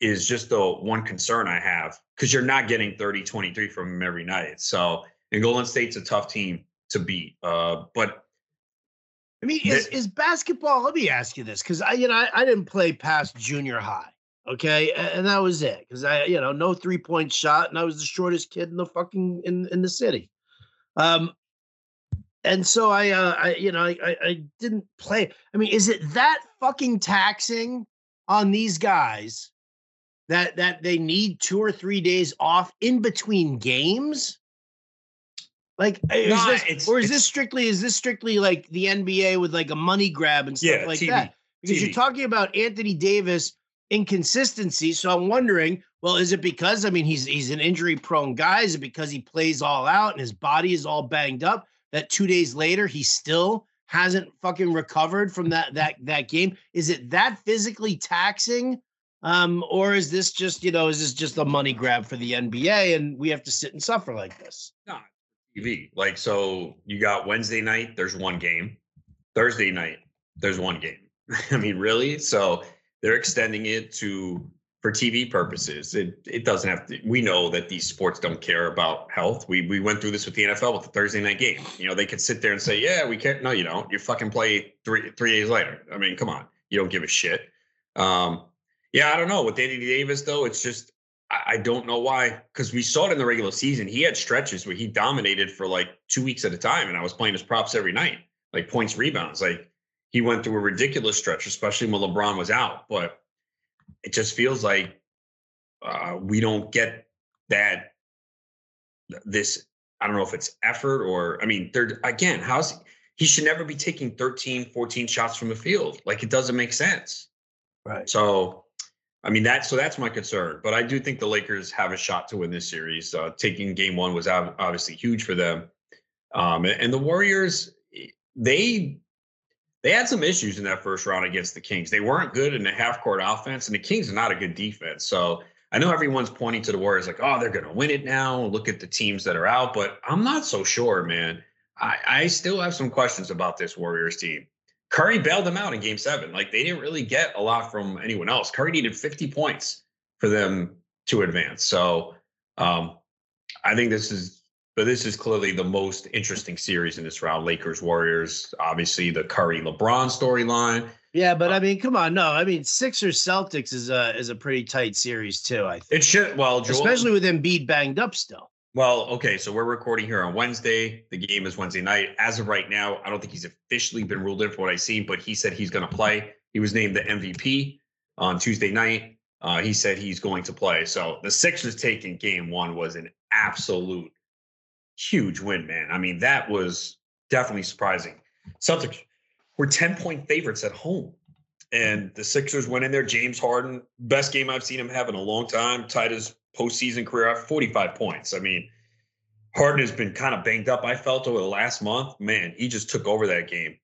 is just the one concern I have because you're not getting 30, 23 from him every night. So, and Golden State's a tough team to beat. Uh, but I mean, is, is basketball? Let me ask you this because I, you know, I, I didn't play past junior high. Okay, and that was it because I, you know, no three point shot, and I was the shortest kid in the fucking in in the city. Um, and so I, uh, I you know, I, I didn't play. I mean, is it that fucking taxing on these guys that that they need two or three days off in between games? Like, is nah, this, or is this strictly is this strictly like the NBA with like a money grab and stuff yeah, like TV, that? Because TV. you're talking about Anthony Davis inconsistency. So I'm wondering, well, is it because I mean he's he's an injury prone guy? Is it because he plays all out and his body is all banged up that two days later he still hasn't fucking recovered from that that that game? Is it that physically taxing? Um, or is this just, you know, is this just a money grab for the NBA and we have to sit and suffer like this? No, TV. Like, so you got Wednesday night, there's one game. Thursday night, there's one game. I mean, really? So they're extending it to for TV purposes. It it doesn't have to. We know that these sports don't care about health. We we went through this with the NFL with the Thursday night game. You know, they could sit there and say, "Yeah, we can't." No, you don't. You fucking play three three days later. I mean, come on. You don't give a shit. Um, yeah, I don't know with Anthony Davis though. It's just I, I don't know why because we saw it in the regular season. He had stretches where he dominated for like two weeks at a time, and I was playing his props every night, like points, rebounds, like he went through a ridiculous stretch, especially when LeBron was out. But it just feels like uh, we don't get that this. I don't know if it's effort or I mean, third again, how's he should never be taking 13, 14 shots from the field. Like it doesn't make sense. Right. So I mean that so that's my concern. But I do think the Lakers have a shot to win this series. Uh, taking game one was obviously huge for them. Um, and the Warriors, they they had some issues in that first round against the Kings. They weren't good in the half court offense, and the Kings are not a good defense. So I know everyone's pointing to the Warriors like, oh, they're going to win it now. Look at the teams that are out, but I'm not so sure, man. I, I still have some questions about this Warriors team. Curry bailed them out in game seven. Like they didn't really get a lot from anyone else. Curry needed 50 points for them to advance. So um, I think this is but this is clearly the most interesting series in this round. Lakers, Warriors, obviously the Curry LeBron storyline. Yeah, but I mean, come on, no. I mean, Sixers Celtics is a is a pretty tight series too. I think it should. Well, Joel, especially with Embiid banged up still. Well, okay, so we're recording here on Wednesday. The game is Wednesday night. As of right now, I don't think he's officially been ruled in for what I've seen, but he said he's going to play. He was named the MVP on Tuesday night. Uh, he said he's going to play. So the Sixers taking game one was an absolute huge win, man. I mean, that was definitely surprising. Celtics were 10 point favorites at home. And the Sixers went in there. James Harden, best game I've seen him have in a long time, tied his postseason career at 45 points. I mean, Harden has been kind of banged up, I felt, over the last month. Man, he just took over that game.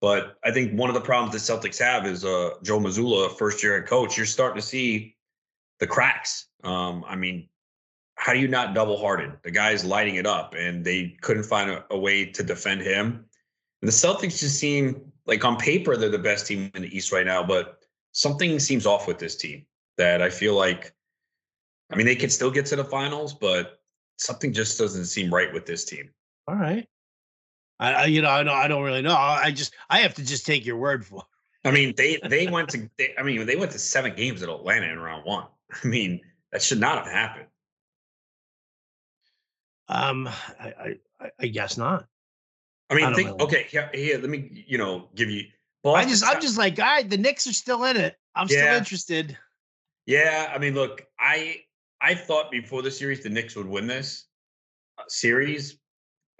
But I think one of the problems the Celtics have is uh, Joe Mazzulla, first year coach. You're starting to see the cracks. Um, I mean, how do you not double Harden? The guy's lighting it up, and they couldn't find a, a way to defend him. And the Celtics just seem like on paper they're the best team in the East right now, but something seems off with this team that I feel like I mean, they can still get to the finals, but something just doesn't seem right with this team. All right. I, I you know, I don't, I don't really know. I just, I have to just take your word for. It. I mean, they they went to, they, I mean, they went to seven games at Atlanta in round one. I mean, that should not have happened. Um, I, I, I guess not. I mean, I think really okay. Here, here, let me, you know, give you. Boston, I just, I'm just like, all right, the Knicks are still in it. I'm yeah. still interested. Yeah, I mean, look, I I thought before the series the Knicks would win this uh, series.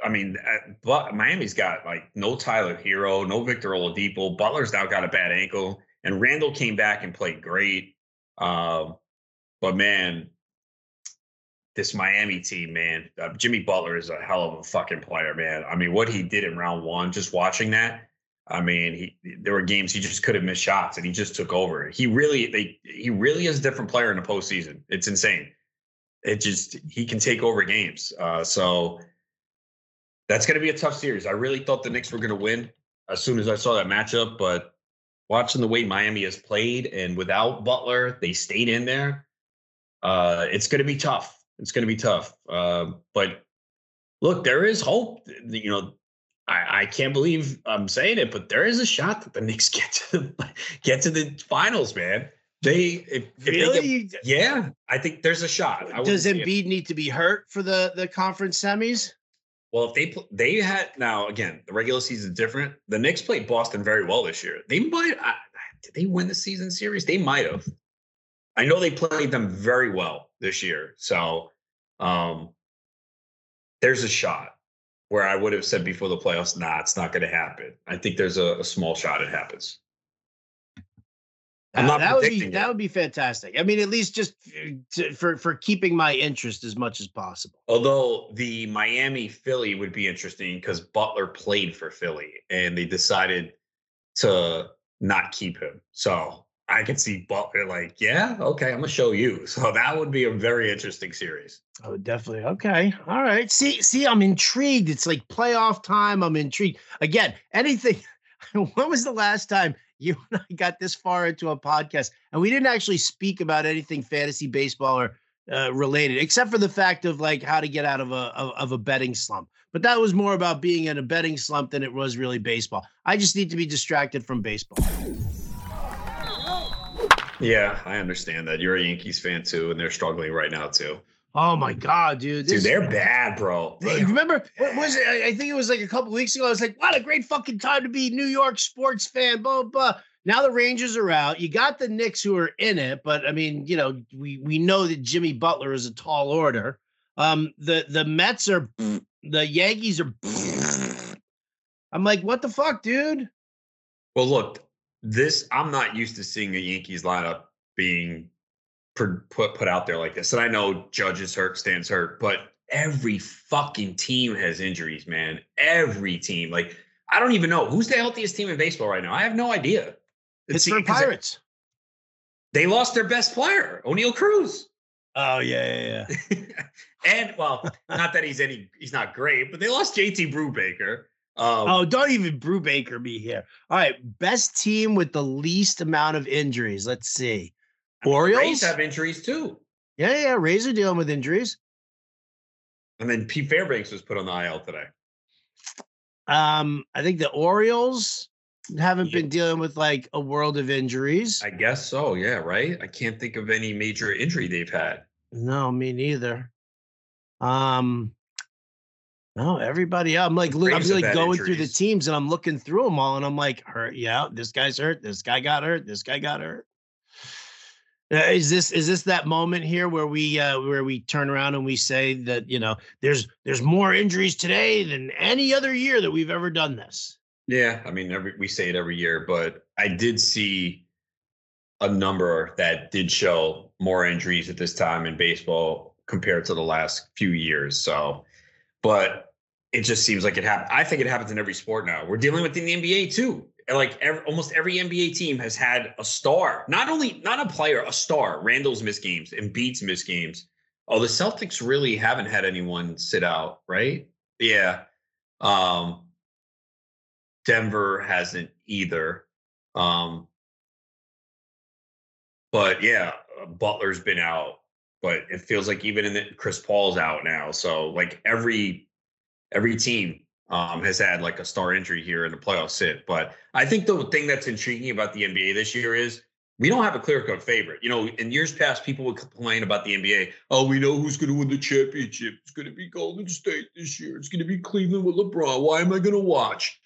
I mean, uh, but Miami's got like no Tyler Herro, no Victor Oladipo. Butler's now got a bad ankle, and Randle came back and played great. Um, but man, this Miami team, man, uh, Jimmy Butler is a hell of a fucking player, man. I mean, what he did in round one, just watching that, I mean, he there were games he just could have missed shots and he just took over. He really they he really is a different player in the postseason. It's insane. It just he can take over games. Uh, so that's going to be a tough series. I really thought the Knicks were going to win as soon as I saw that matchup, but watching the way Miami has played and without Butler, they stayed in there. Uh, it's going to be tough. It's going to be tough. Uh, but look, there is hope. You know, I, I can't believe I'm saying it, but there is a shot that the Knicks get to the, get to the finals, man. They if, really, they get, yeah, I think there's a shot. Does Embiid need to be hurt for the the conference semis? Well, if they they had now again, the regular season is different. The Knicks played Boston very well this year. They might uh, did they win the season series? They might have. I know they played them very well this year. So um there's a shot where I would have said before the playoffs, nah, it's not going to happen. I think there's a, a, small shot it happens. I'm not that would be it. that would be fantastic. I mean, at least just to, for for keeping my interest as much as possible. Although the Miami Philly would be interesting because Butler played for Philly and they decided to not keep him. So I can see Butler like, yeah, okay, I'm gonna show you. So that would be a very interesting series. Oh, definitely. Okay. All right. See, see, I'm intrigued. It's like playoff time. I'm intrigued. Again, anything. when was the last time you and I got this far into a podcast and we didn't actually speak about anything fantasy baseball or uh, related, except for the fact of like how to get out of a of, of a betting slump. But that was more about being in a betting slump than it was really baseball. I just need to be distracted from baseball. Yeah, I understand that. You're a Yankees fan too, and they're struggling right now too. Oh my god, dude! This, dude, they're bad, bro. They, remember what was it? I think it was like a couple weeks ago. I was like, "What a great fucking time to be New York sports fan." Blah blah. Now the Rangers are out. You got the Knicks who are in it, but I mean, you know, we we know that Jimmy Butler is a tall order. Um, the the Mets are, the Yankees are. I'm like, what the fuck, dude? Well, look, this I'm not used to seeing a Yankees lineup being put put out there like this. And I know Judges hurt, Stan's hurt, but every fucking team has injuries, man. Every team. Like I don't even know who's the healthiest team in baseball right now. I have no idea. Pittsburgh Pirates. They lost their best player, Oneil Cruz. Oh yeah, yeah, yeah. and well, not that he's any, he's not great, but they lost JT Brubaker. Um, oh, don't even Brubaker be here. All right, best team with the least amount of injuries. Let's see. I mean, Orioles Rays have injuries too. Yeah, yeah. Rays are dealing with injuries. And then Pete Fairbanks was put on the IL today. Um, I think the Orioles haven't yeah. been dealing with like a world of injuries. I guess so. Yeah, right. I can't think of any major injury they've had. No, me neither. Um, no, everybody. I'm like, look, I'm like going injuries. through the teams and I'm looking through them all, and I'm like, hurt. Yeah, this guy's hurt. This guy got hurt. This guy got hurt. Uh, is this is this that moment here where we uh, where we turn around and we say that you know there's there's more injuries today than any other year that we've ever done this? Yeah, I mean every, we say it every year, but I did see a number that did show more injuries at this time in baseball compared to the last few years. So, but it just seems like it happens. I think it happens in every sport now. We're dealing with in the NBA too like every, almost every NBA team has had a star, not only not a player, a star. Randle's missed games and Beats missed games. Oh, the Celtics really haven't had anyone sit out, right? Yeah. Um, Denver hasn't either. Um, but yeah, Butler's been out, but it feels like even in the Chris Paul's out now. So like every every team um, has had like a star injury here in the playoff sit. But I think the thing that's intriguing about the NBA this year is we don't have a clear cut favorite. You know, in years past, people would complain about the NBA. Oh, we know who's going to win the championship. It's going to be Golden State this year. It's going to be Cleveland with LeBron. Why am I going to watch?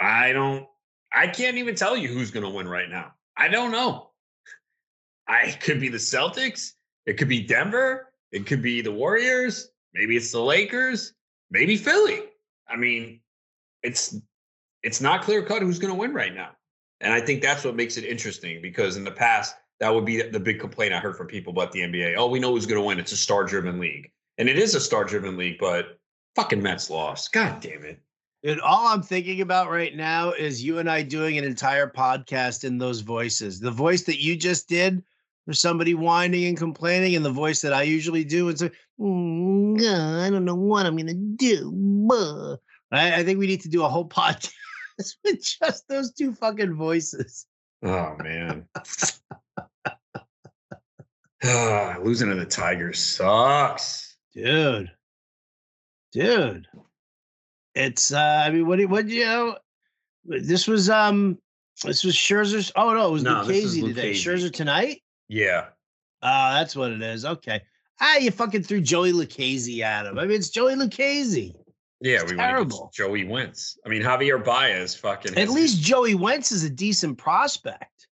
I don't. I can't even tell you who's going to win right now. I don't know. I could be the Celtics. It could be Denver. It could be the Warriors. Maybe it's the Lakers. Maybe Philly. I mean, it's it's not clear cut who's going to win right now. And I think that's what makes it interesting because in the past, that would be the big complaint I heard from people about the NBA. Oh, we know who's going to win. It's a star driven league. And it is a star driven league, but fucking Mets lost. God damn it. And all I'm thinking about right now is you and I doing an entire podcast in those voices. The voice that you just did for somebody whining and complaining, in the voice that I usually do. And so, mm, I don't know what I'm going to do. I, I, think we need to do a whole podcast with just those two fucking voices. Oh, man. ah, losing to the Tigers sucks. Dude. Dude. It's, uh, I mean, what, what, do you know, this was, um, this was Scherzer's. Oh no, it was no, Lucchesi today. Scherzer tonight. Yeah. Oh, that's what it is. Okay. Ah, you fucking threw Joey Lucchesi at him. I mean, it's Joey Lucchesi. Yeah, it's we terrible. Joey Wentz. I mean, Javier Baez fucking. At least Joey Wentz is a decent prospect.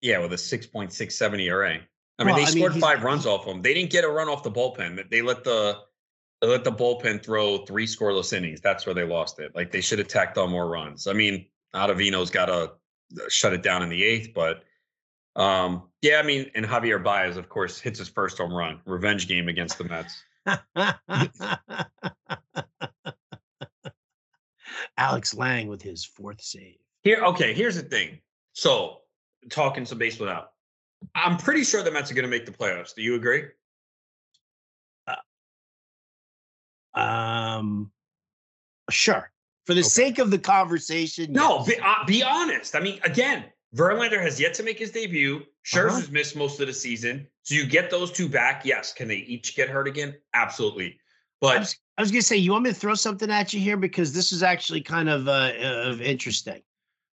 Yeah, with a 6.67 ERA. I mean, well, they I scored mean, five runs off him. They didn't get a run off the bullpen. They let the they let the bullpen throw three scoreless innings. That's where they lost it. Like they should have tacked on more runs. I mean, Ottavino's got to shut it down in the eighth, but um, yeah, I mean, and Javier Baez, of course, hits his first home run, revenge game against the Mets. Alex Lang with his fourth save. Here, okay, here's the thing. So, talking some baseball now, I'm pretty sure the Mets are going to make the playoffs. Do you agree? Uh, um, sure. For the okay. sake of the conversation. No, yes. be, uh, be honest. I mean, again, Verlander has yet to make his debut. Scherzer's uh-huh. missed most of the season. So you get those two back. Yes. Can they each get hurt again? Absolutely. But I was, I was going to say, you want me to throw something at you here because this is actually kind of uh, of interesting.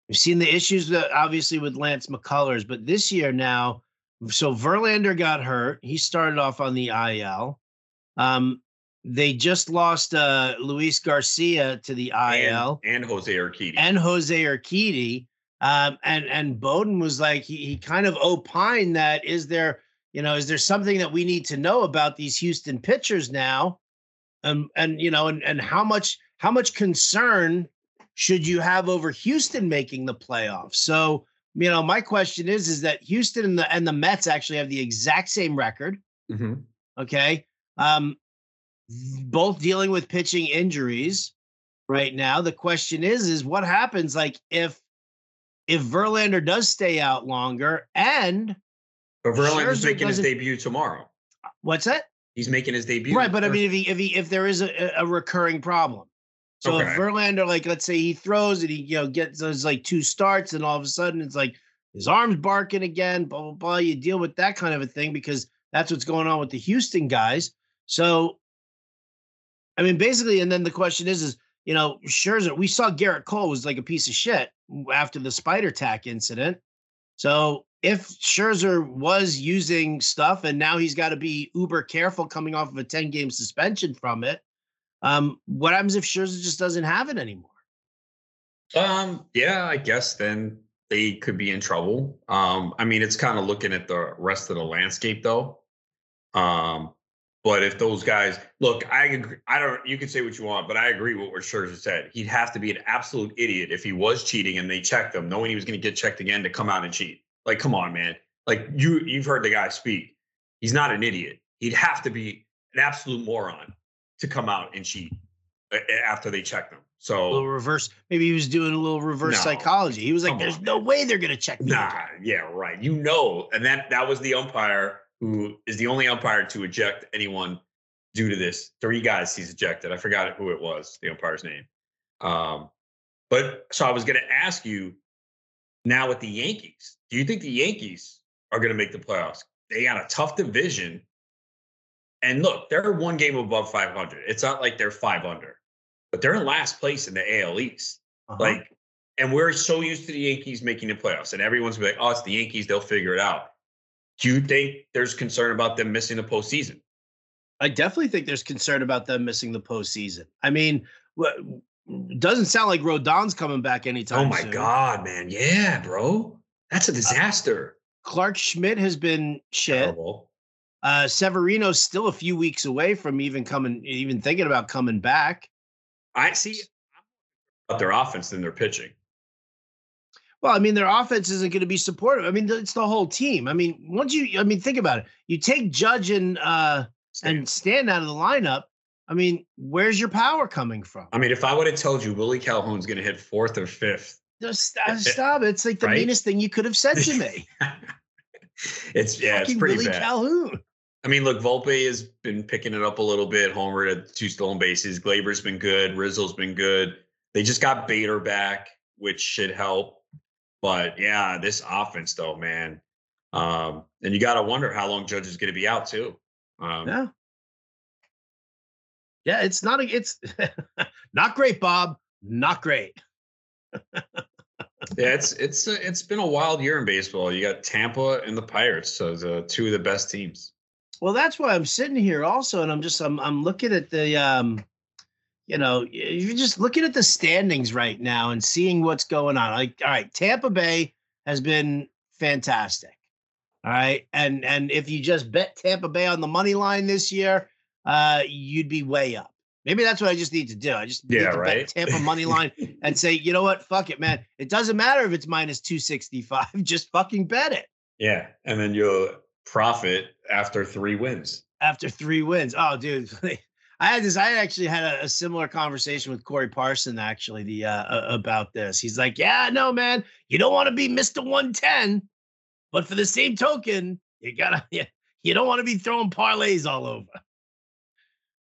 We've seen the issues that obviously with Lance McCullers, but this year now, so Verlander got hurt. He started off on the IL. Um, they just lost uh, Luis Garcia to the IL and, and Jose Urquidy and Jose Urquidy. Um, and and Bowden was like he he kind of opined that is there you know is there something that we need to know about these Houston pitchers now, and and you know and and how much how much concern should you have over Houston making the playoffs? So you know, my question is, is that Houston and the and the Mets actually have the exact same record. Mm-hmm. Okay. Um, both dealing with pitching injuries right now. The question is, is what happens like if if Verlander does stay out longer and but Verlander's Scherzer making his debut tomorrow. what's that? He's making his debut. Right, but I mean, if he if he if there is a, a recurring problem, so if Verlander, like, let's say he throws and he you know gets those like two starts, and all of a sudden it's like his arms barking again, blah blah blah. You deal with that kind of a thing because that's what's going on with the Houston guys. So, I mean, basically, and then the question is, is you know, Scherzer. We saw Gerrit Cole was like a piece of shit after the spider tack incident. So if Scherzer was using stuff and now he's got to be uber careful coming off of a 10 game suspension from it, um, what happens if Scherzer just doesn't have it anymore? Um, yeah, I guess then they could be in trouble. Um, I mean, it's kind of looking at the rest of the landscape though. Um, but if those guys look, I agree, I don't. You can say what you want, but I agree with what Scherzer said. He'd have to be an absolute idiot if he was cheating and they checked him, knowing he was going to get checked again to come out and cheat. Like, come on, man. Like you, you've heard the guy speak. He's not an idiot. He'd have to be an absolute moron to come out and cheat after they checked him. A little So reverse. Maybe he was doing a little reverse No. psychology. He was like, "There's on, no way they're gonna check me." Nah, again." yeah, right. You know, and that that was the umpire who is the only umpire to eject anyone due to this. Three guys he's ejected. I forgot who it was, the umpire's name. Um, but so I was going to ask you now with the Yankees. Do you think the Yankees are going to make the playoffs? They got a tough division, and look, they're one game above 500. It's not like they're five under, but they're in last place in the AL East. Uh-huh. Like, and we're so used to the Yankees making the playoffs, and everyone's like, "Oh, it's the Yankees; they'll figure it out." Do you think there's concern about them missing the postseason? I definitely think there's concern about them missing the postseason. I mean, doesn't sound like Rodon's coming back anytime oh my soon. god, man! Yeah, bro, that's a disaster. Clarke Schmidt has been shit. Terrible. Uh, Severino's still a few weeks away from even coming, even thinking about coming back. I see about their offense than their pitching. Well, I mean, their offense isn't going to be supportive. I mean, it's the whole team. I mean, once you, I mean, think about it. You take Judge and uh and Stand out of the lineup. I mean, where's your power coming from? I mean, if I would have told you Willie Calhoun's going to hit fourth or fifth, Just uh, stop. It's like the Right? meanest thing you could have said to me. it's yeah, it's pretty Willie bad. Calhoun. I mean, look, Volpe has been picking it up a little bit. Homer at two stolen bases. Gleyber's been good. Rizzo's been good. They just got Bader back, which should help. But yeah, this offense though, man. Um, and you got to wonder how long Judge is going to be out too. Um, Yeah. Yeah, it's not a, it's not great, Bob. Not great. yeah, it's it's uh, it's been a wild year in baseball. You got Tampa and the Pirates, so the two of the best teams. Well, that's why I'm sitting here also, and I'm just I'm I'm looking at the um, you know, you're just looking at the standings right now and seeing what's going on. Like, all right, Tampa Bay has been fantastic. All right, and and if you just bet Tampa Bay on the money line this year, uh, you'd be way up. Maybe that's what I just need to do. I just need Yeah, to right. bet Tampa money line and say, you know what, fuck it, man. It doesn't matter if it's minus two sixty five. Just fucking bet it. Yeah, and then you'll profit after three wins. after three wins. Oh, dude. I had this. I actually had a, a similar conversation with Corey Parson actually the uh, about this. He's like, "Yeah, no, man, you don't want to be Mister One Ten, but for the same token, you gotta you, you don't want to be throwing parlays all over."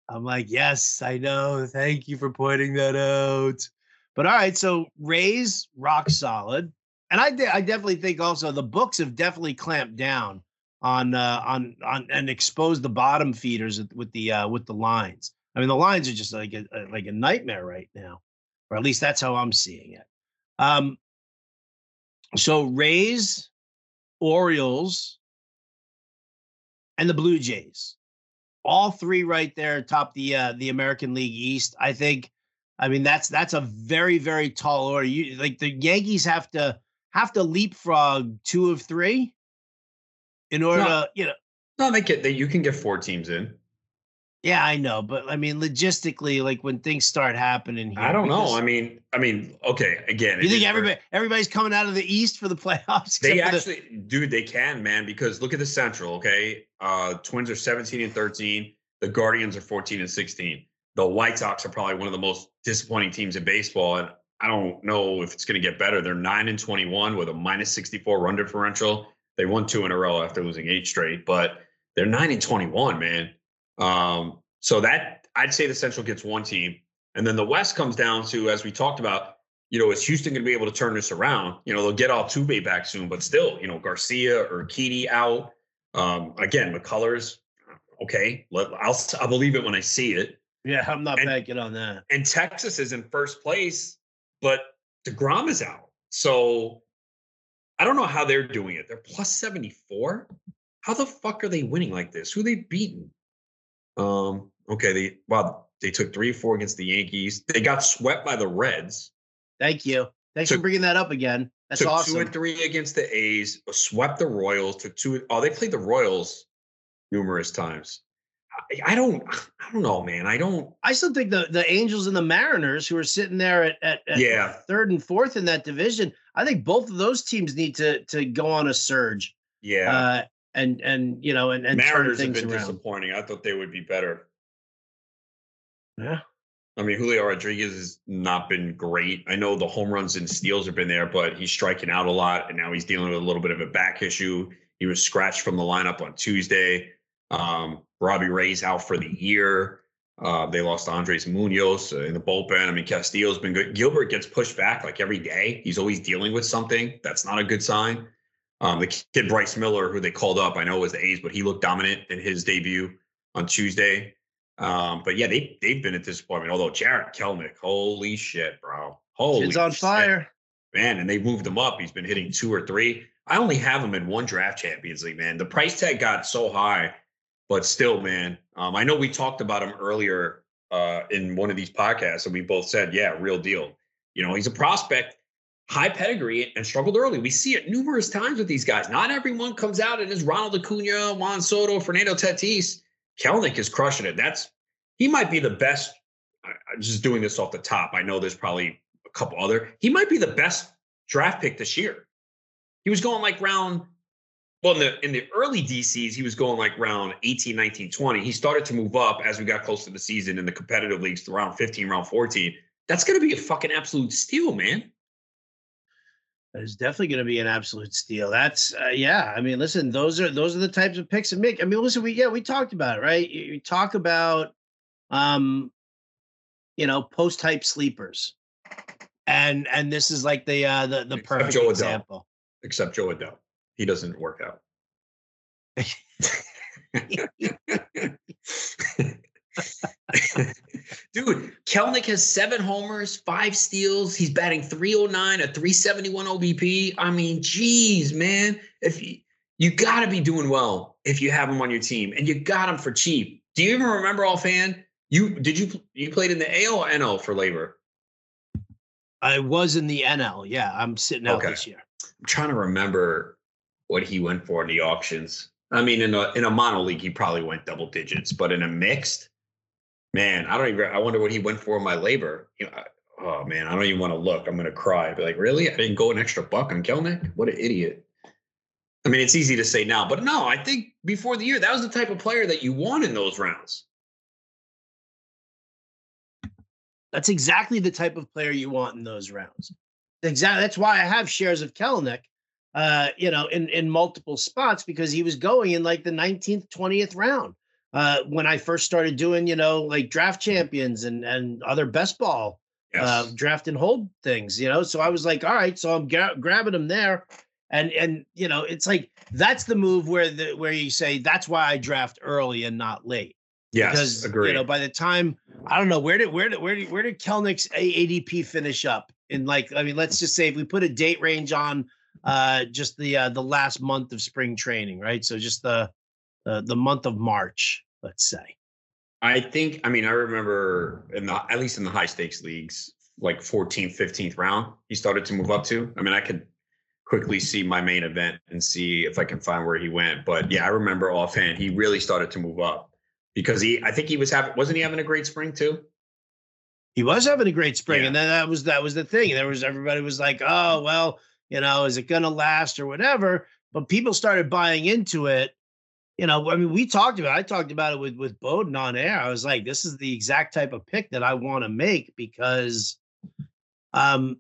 I'm like, "Yes, I know. Thank you for pointing that out." But all right, so Rays rock solid, and I de- I definitely think also the books have definitely clamped down on uh, on on and expose the bottom feeders with- the uh, with the lines. I mean, the lines are just like a, a- like a nightmare right now, or at least that's how I'm seeing it. Um, so Rays, Orioles, and the Blue Jays, all three right there top the uh, the American League East. I think. I mean, that's that's a very very tall order. You like the Yankees have to have to leapfrog two of three in order No. to you know No, they get they, you can get four teams in. Yeah, I know, but I mean, logistically, like when things start happening here, I don't know. I mean, I mean, okay, again, you think everybody everybody's coming out of the East for the playoffs? They actually, the- dude, they can, man, because look at the Central. Okay, uh, Twins are 17 and 13. The Guardians are 14 and 16. The White Sox are probably one of the most disappointing teams in baseball, and I don't know if it's going to get better. They're nine and 21 with a minus 64 run differential. They won two in a row after losing eight straight, but they're nine and 21, man. Um, so that I'd say the Central gets one team, and then the West comes down to, as we talked about, you know, is Houston going to be able to turn this around? You know, they'll get Altuve back soon, but still, you know, Garcia or Urquidy out. Um, again, McCullers, okay, let, I'll I'll believe it when I see it. Yeah, I'm not and, banking on that. And Texas is in first place, but DeGrom is out. So I don't know how they're doing it. They're plus 74. How the fuck are they winning like this? Who they beaten? Um, okay, they well, they took three or four against the Yankees. They got swept by the Reds. Thank you. Thanks took, for bringing that up again. That's took awesome. Two and three against the A's. Swept the Royals. Took two. Oh, they played the Royals numerous times. I, I don't. I don't know, man. I don't. I still think the the Angels and the Mariners, who are sitting there at, at, at yeah third and fourth in that division, I think both of those teams need to to go on a surge. Yeah. Uh, and and you know and, and Mariners have been around. disappointing. I thought they would be better. Yeah. I mean, Julio Rodriguez has not been great. I know the home runs and steals have been there, but he's striking out a lot, and now he's dealing with a little bit of a back issue. He was scratched from the lineup on Tuesday. Um, Robbie Ray's out for the year. Uh, they lost Andres Munoz in the bullpen. I mean, Castillo's been good. Gilbert gets pushed back like every day. He's always dealing with something. That's not a good sign. Um, the kid Bryce Miller, who they called up, I know was the A's, but he looked dominant in his debut on Tuesday. Um, but yeah, they they've been a disappointment. Although Jarred Kelenic, holy shit, bro, holy, Kid's on shit. fire, man, and they moved him up. He's been hitting two or three. I only have him in one draft Champions League, man. The price tag got so high, but still, man. Um, I know we talked about him earlier uh, in one of these podcasts, and we both said, yeah, real deal. You know, he's a prospect high pedigree and struggled early. We see it numerous times with these guys. Not everyone comes out and is Ronald Acuna, Juan Soto, Fernando Tatis. Kelenic is crushing it. That's he might be the best. I'm just doing this off the top. I know there's probably a couple other. He might be the best draft pick this year. He was going like round. Well, in the in the early DCs, he was going like round 18, 19, 20. He started to move up as we got close to the season in the competitive leagues to round 15, round 14. That's going to be a fucking absolute steal, man. That is definitely going to be an absolute steal. That's uh, yeah. I mean, listen, those are those are the types of picks that make. I mean, listen, we yeah we talked about it, right? You, you talk about, um, you know, post type sleepers, and and this is like the uh the the perfect Jo example. Adell. Except Jo Adell, he doesn't work out. Dude, Kelenic has seven homers, five steals. He's batting 309, a 371 OBP. I mean, geez, man. If you, you got to be doing well if you have him on your team, and you got him for cheap. Do you even remember offhand? You did you you played in the AL or NL for LABR? I was in the NL. Yeah, I'm sitting out okay. this year. I'm trying to remember what he went for in the auctions. I mean, in a in a mono league, he probably went double digits, but in a mixed, man, I don't even. I wonder what he went for in my LABR. You know, I, oh man, I don't even want to look. I'm gonna cry. Be like, really? I didn't go an extra buck on Kelenic? What an idiot. I mean, it's easy to say now, but no, I think before the year, that was the type of player that you want in those rounds. That's exactly the type of player you want in those rounds. Exactly. That's why I have shares of Kelenic, uh, you know, in in multiple spots because he was going in like the 19th, 20th round uh, when I first started doing, you know, like draft champions and and other best ball uh, yes. uh, draft and hold things, you know. So I was like, all right, so I'm gra- grabbing them there, and and you know, it's like that's the move where the where you say that's why I draft early and not late. Yes, because agree. you know by the time I don't know where did where did where did where did Kelenic's ADP finish up in like I mean let's just say if we put a date range on uh just the uh the last month of spring training right so just the the, the month of March let's say? I think, I mean, I remember in the, at least in the high stakes leagues, like 14th, 15th round, he started to move up to. I mean, I could quickly see my main event and see if I can find where he went. But yeah, I remember offhand, he really started to move up. because he I think he was having wasn't he having a great spring too? He was having a great spring, Yeah. and then that was that was the thing. There was everybody was like, "Oh well, you know, is it going to last or whatever?" But people started buying into it. You know, I mean, we talked about. I talked about it with with Bowden on air. I was like, "This is the exact type of pick that I want to make because, um,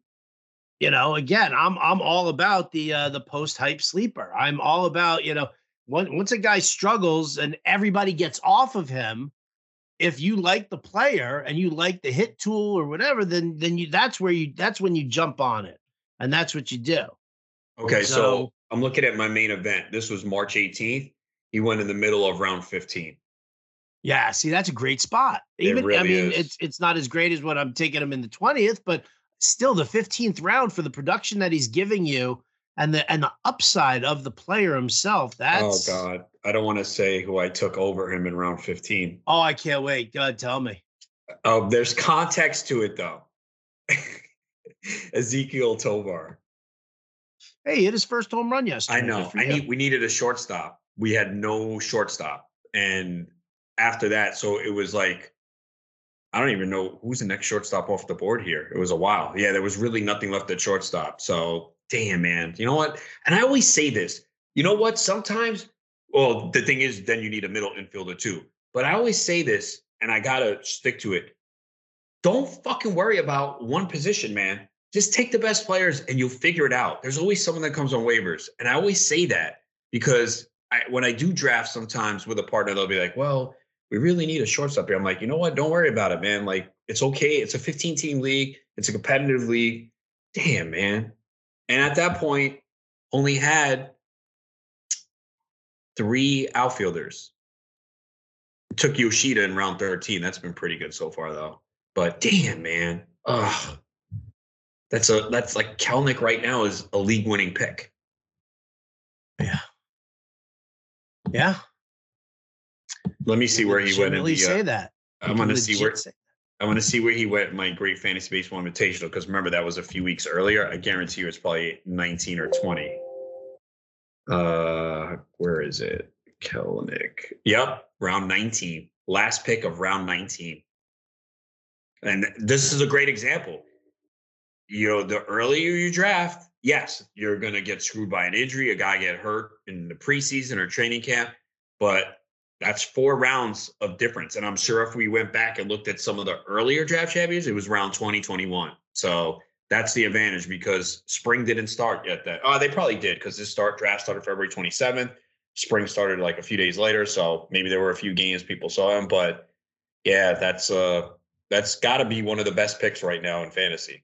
you know, again, I'm I'm all about the uh, the post hype sleeper. I'm all about you know, once once a guy struggles and everybody gets off of him, if you like the player and you like the hit tool or whatever, then then you that's where you that's when you jump on it, and that's what you do. Okay, so, So- I'm looking at my main event. This was March 18th. He went in the middle of round 15. Yeah, see, that's a great spot. It Even I mean, is. it's it's not as great as what I'm taking him in the twentieth, but still the fifteenth round for the production that he's giving you and the and the upside of the player himself. Oh, that's oh God, I don't want to say who I took over him in round 15. Oh, I can't wait. God, tell me. Oh, there's context to it though. Ezequiel Tovar. Hey, he hit his first home run yesterday. I know. I need. We needed a shortstop. We had no shortstop, and after that, so it was like, I don't even know who's the next shortstop off the board here. It was a while. Yeah, there was really nothing left at shortstop. So damn, man. You know what? And I always say this. You know what? Sometimes, well, the thing is, then you need a middle infielder too. But I always say this, and I gotta stick to it. Don't fucking worry about one position, man just take the best players and you'll figure it out. There's always someone that comes on waivers. And I always say that because I, when I do draft sometimes with a partner, they'll be like, well, we really need a shortstop here. I'm like, you know what? Don't worry about it, man. Like, it's okay. It's a 15 team league, it's a competitive league. Damn, man. And at that point, only had three outfielders. Took Yoshida in round 13. That's been pretty good so far, though. But damn, man. Ugh. That's a that's like Kelenic right now is a league winning pick. Yeah, Yeah. Let me see where he Should went in really the. say Uh, that. I'm gonna see where say- I'm gonna see where he went. in My great fantasy baseball invitational because remember that was a few weeks earlier. I guarantee you it's probably 19 or 20. Uh, where is it? Kelenic. Yep, round 19. Last pick of round 19. And this is a great example. You know, the earlier you draft, yes, you're gonna get screwed by an injury, a guy get hurt in the preseason or training camp, but that's four rounds of difference. And I'm sure if we went back and looked at some of the earlier draft champions, it was round 2021. So that's the advantage because spring didn't start yet. That oh, they probably did because this start draft started February 27th. Spring started like a few days later, so maybe there were a few games people saw him. But yeah, that's uh that's got to be one of the best picks right now in fantasy.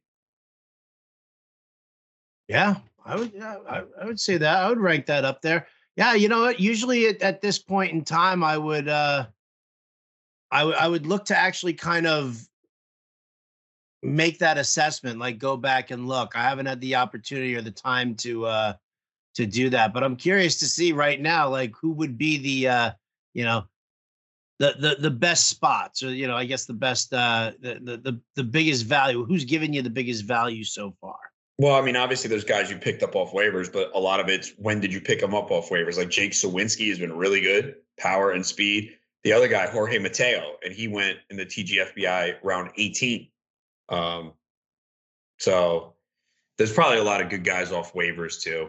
Yeah, I would. Yeah, I, I would say that. I would rank that up there. Yeah, you know what? Usually at, at this point in time, I would. uh I would. I would look to actually kind of make that assessment, like go back and look. I haven't had the opportunity or the time to uh to do that, but I'm curious to see right now, like who would be the uh you know the the the best spots, or you know, I guess the best uh the the the, the biggest value. Who's giving you the biggest value so far? Well, I mean, obviously there's guys you picked up off waivers, but a lot of it's when did you pick them up off waivers? Like Jake Sawinski has been really good, power and speed. The other guy, Jorge Mateo, and he went in the TGFBI round 18. Um, so there's probably a lot of good guys off waivers too.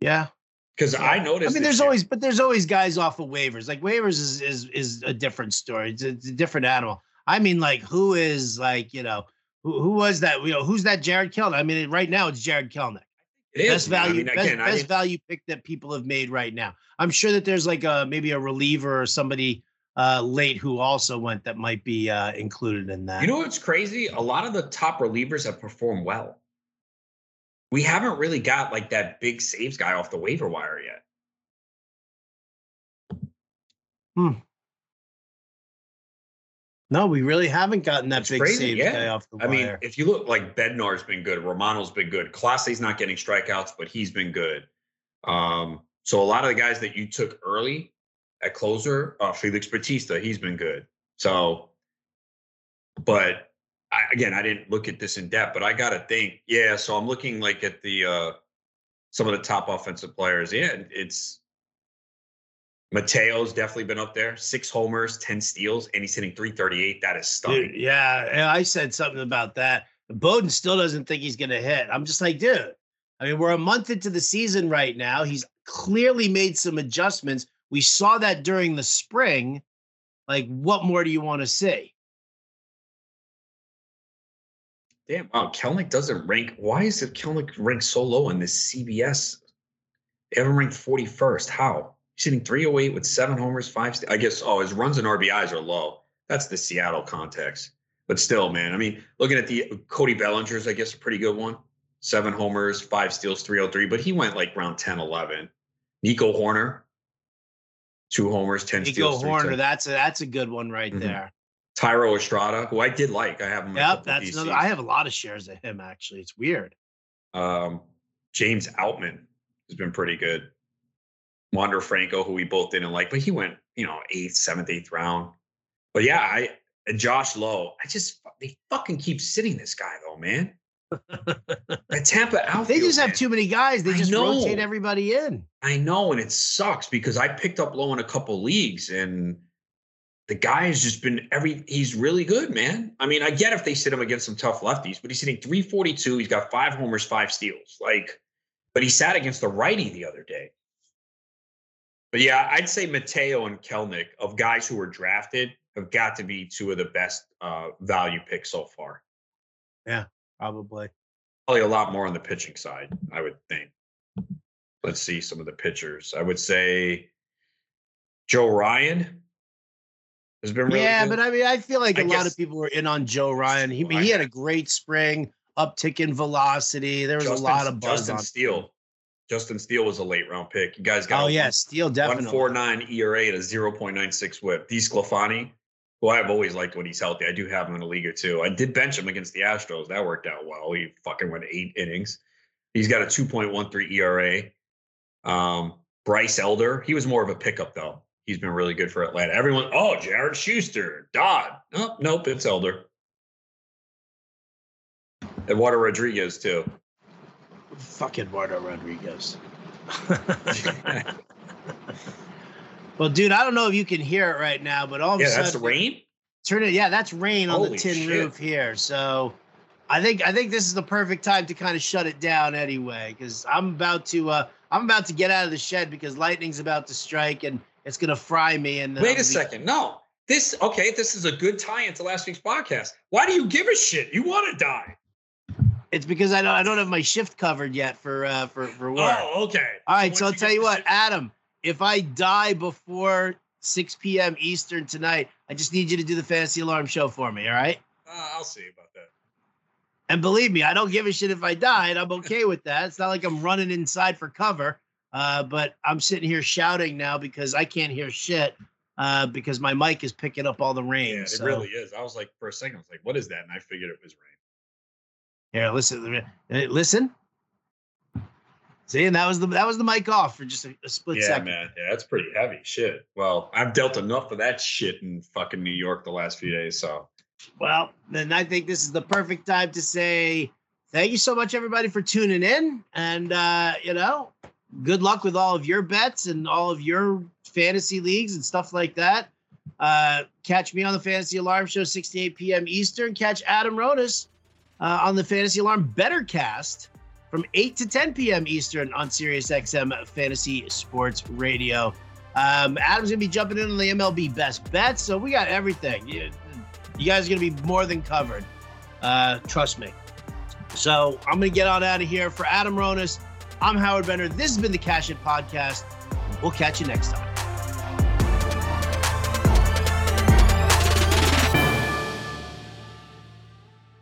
Yeah, Because I I noticed. I mean, there's year- always, but there's always guys off of waivers. Like waivers is is is a different story. It's a, it's a different animal. I mean, like who is like you know who who was that? You know who's that? Jarred Kelenic. I mean, right now it's Jarred Kelenic. it is, best man. I value, mean, best, again, I best didn't- value pick that people have made right now. I'm sure that there's like a maybe a reliever or somebody uh late who also went that might be uh included in that. You know what's crazy? A lot of the top relievers have performed well. We haven't really got like that big saves guy off the waiver wire yet. No, we really haven't gotten that It's big crazy, save yeah. guy off the I mean, if you look like Bednar's been good, Romano's been good. Clase's not getting strikeouts, but he's been good. Um, so a lot of the guys that you took early at closer, uh, Felix Bautista, he's been good. So, but I, again, I didn't look at this in depth, but I got to think, yeah. So I'm looking like at the uh, some of the top offensive players. Yeah, it's Mateo's definitely been up there. Six homers, 10 steals, and he's hitting 338. That is stunning. Dude, yeah, I said something about that. Bowden still doesn't think he's going to hit. I'm just like, dude. I mean, we're a month into the season right now. He's clearly made some adjustments. We saw that during the spring. Like, what more do you want to see? Damn, wow, Kelenic doesn't rank. Why is it Kelenic ranked so low in this CBS? They haven't ranked 41st. How? He's hitting 308 with seven homers, five. St- I guess, oh, his runs and RBIs are low. That's the Seattle context. But still, man, I mean, looking at the Cody Bellinger's, I guess, a pretty good one. Seven homers, five steals, 303, but he went like round 10, 11. Nico Hoerner, two homers, 10 Nico steals. Hoerner, that's a that's a good one right Mhm. there. Thairo Estrada, who I did like. I have him. Yep, that's another. I have a lot of shares of him actually. It's weird. Um, James Outman has been pretty good. Wander Franco, who we both didn't like, but he went, you know, eighth, seventh, eighth round. But yeah, I and Josh Lowe, I just they fucking keep sitting this guy though, man. The Tampa outfield. They just have man. too many guys. They I just rotate everybody in. I know, and it sucks because I picked up Lowe in a couple leagues, and the guy has just been every. He's really good, man. I mean, I get if they sit him against some tough lefties, but he's hitting 342. He's got five homers, five steals. Like, but he sat against the righty the other day. But yeah, I'd say Mateo and Kelenic of guys who were drafted have got to be two of the best uh, value picks so far. Yeah, probably. Probably a lot more on the pitching side, I would think. Let's see some of the pitchers. I would say Joe Ryan has been really yeah, good. but I mean, I feel like I a lot of people were in on Joe Ryan. He he had a great spring, uptick in velocity. There was Justin, a lot of buzz Justin on. Steele. Justin Steele was a late round pick. You guys got Oh yeah, Steele definitely. 149 ERA and a 0.96 whip. DeSclafani, who I've always liked when he's healthy. I do have him in a league or two. I did bench him against the Astros. That worked out well. He fucking went eight innings. He's got a 2.13 ERA. Um, Bryce Elder, he was more of a pickup though. He's been really good for Atlanta. Everyone, oh, Jared Shuster, Dodd. Oh, nope, it's Elder. Eduardo Rodriguez too. Fuck Eduardo Rodriguez. well, dude, I don't know if you can hear it right now, but all of Yeah, a sudden, that's the rain. turn it. Yeah, that's rain on the tin shit. roof here. So, I think I think this is the perfect time to kind of shut it down anyway, because I'm about to uh I'm about to get out of the shed because lightning's about to strike and it's gonna fry me. And Wait I'll a be- second. No. This okay, this is a good tie into last week's podcast. Why do you give a shit? You want to die. It's because I don't I don't have my shift covered yet for uh for for work. Oh, okay. All right, so I'll tell you what, shit- Adam, if I die before 6 p.m. Eastern tonight, I just need you to do the fantasy alarm show for me, all right? Uh, I'll see about that. And believe me, I don't give a shit if I died. I'm okay with that. It's not like I'm running inside for cover. Uh, but I'm sitting here shouting now because I can't hear shit uh, because my mic is picking up all the rain. Yeah, it so- really is. I was like, for a second, I was like, what is that? And I figured it was rain. Here, listen, listen. See, and that was the that was the mic off for just a, a split yeah, second. man. Yeah, that's pretty heavy. Shit. Well, I've dealt enough of that shit in fucking New York the last few days. So Well, then I think this is the perfect time to say thank you so much, everybody, for tuning in. And, uh, you know, good luck with all of your bets and all of your fantasy leagues and stuff like that. Uh, catch me on the Fantasy Alarm Show, 6 to 8 p.m. Eastern. Catch Adam Ronis uh, on the Fantasy Alarm Better Cast from 8 to 10 p.m. Eastern on Sirius XM Fantasy Sports Radio. Um, Adam's going to be jumping in on the MLB Best Bets. So we got everything. You, you guys are going to be more than covered. Uh, trust me. So I'm going to get on out of here. For Adam Ronis, I'm Howard Bender. This has been the Cash It Podcast. We'll catch you next time.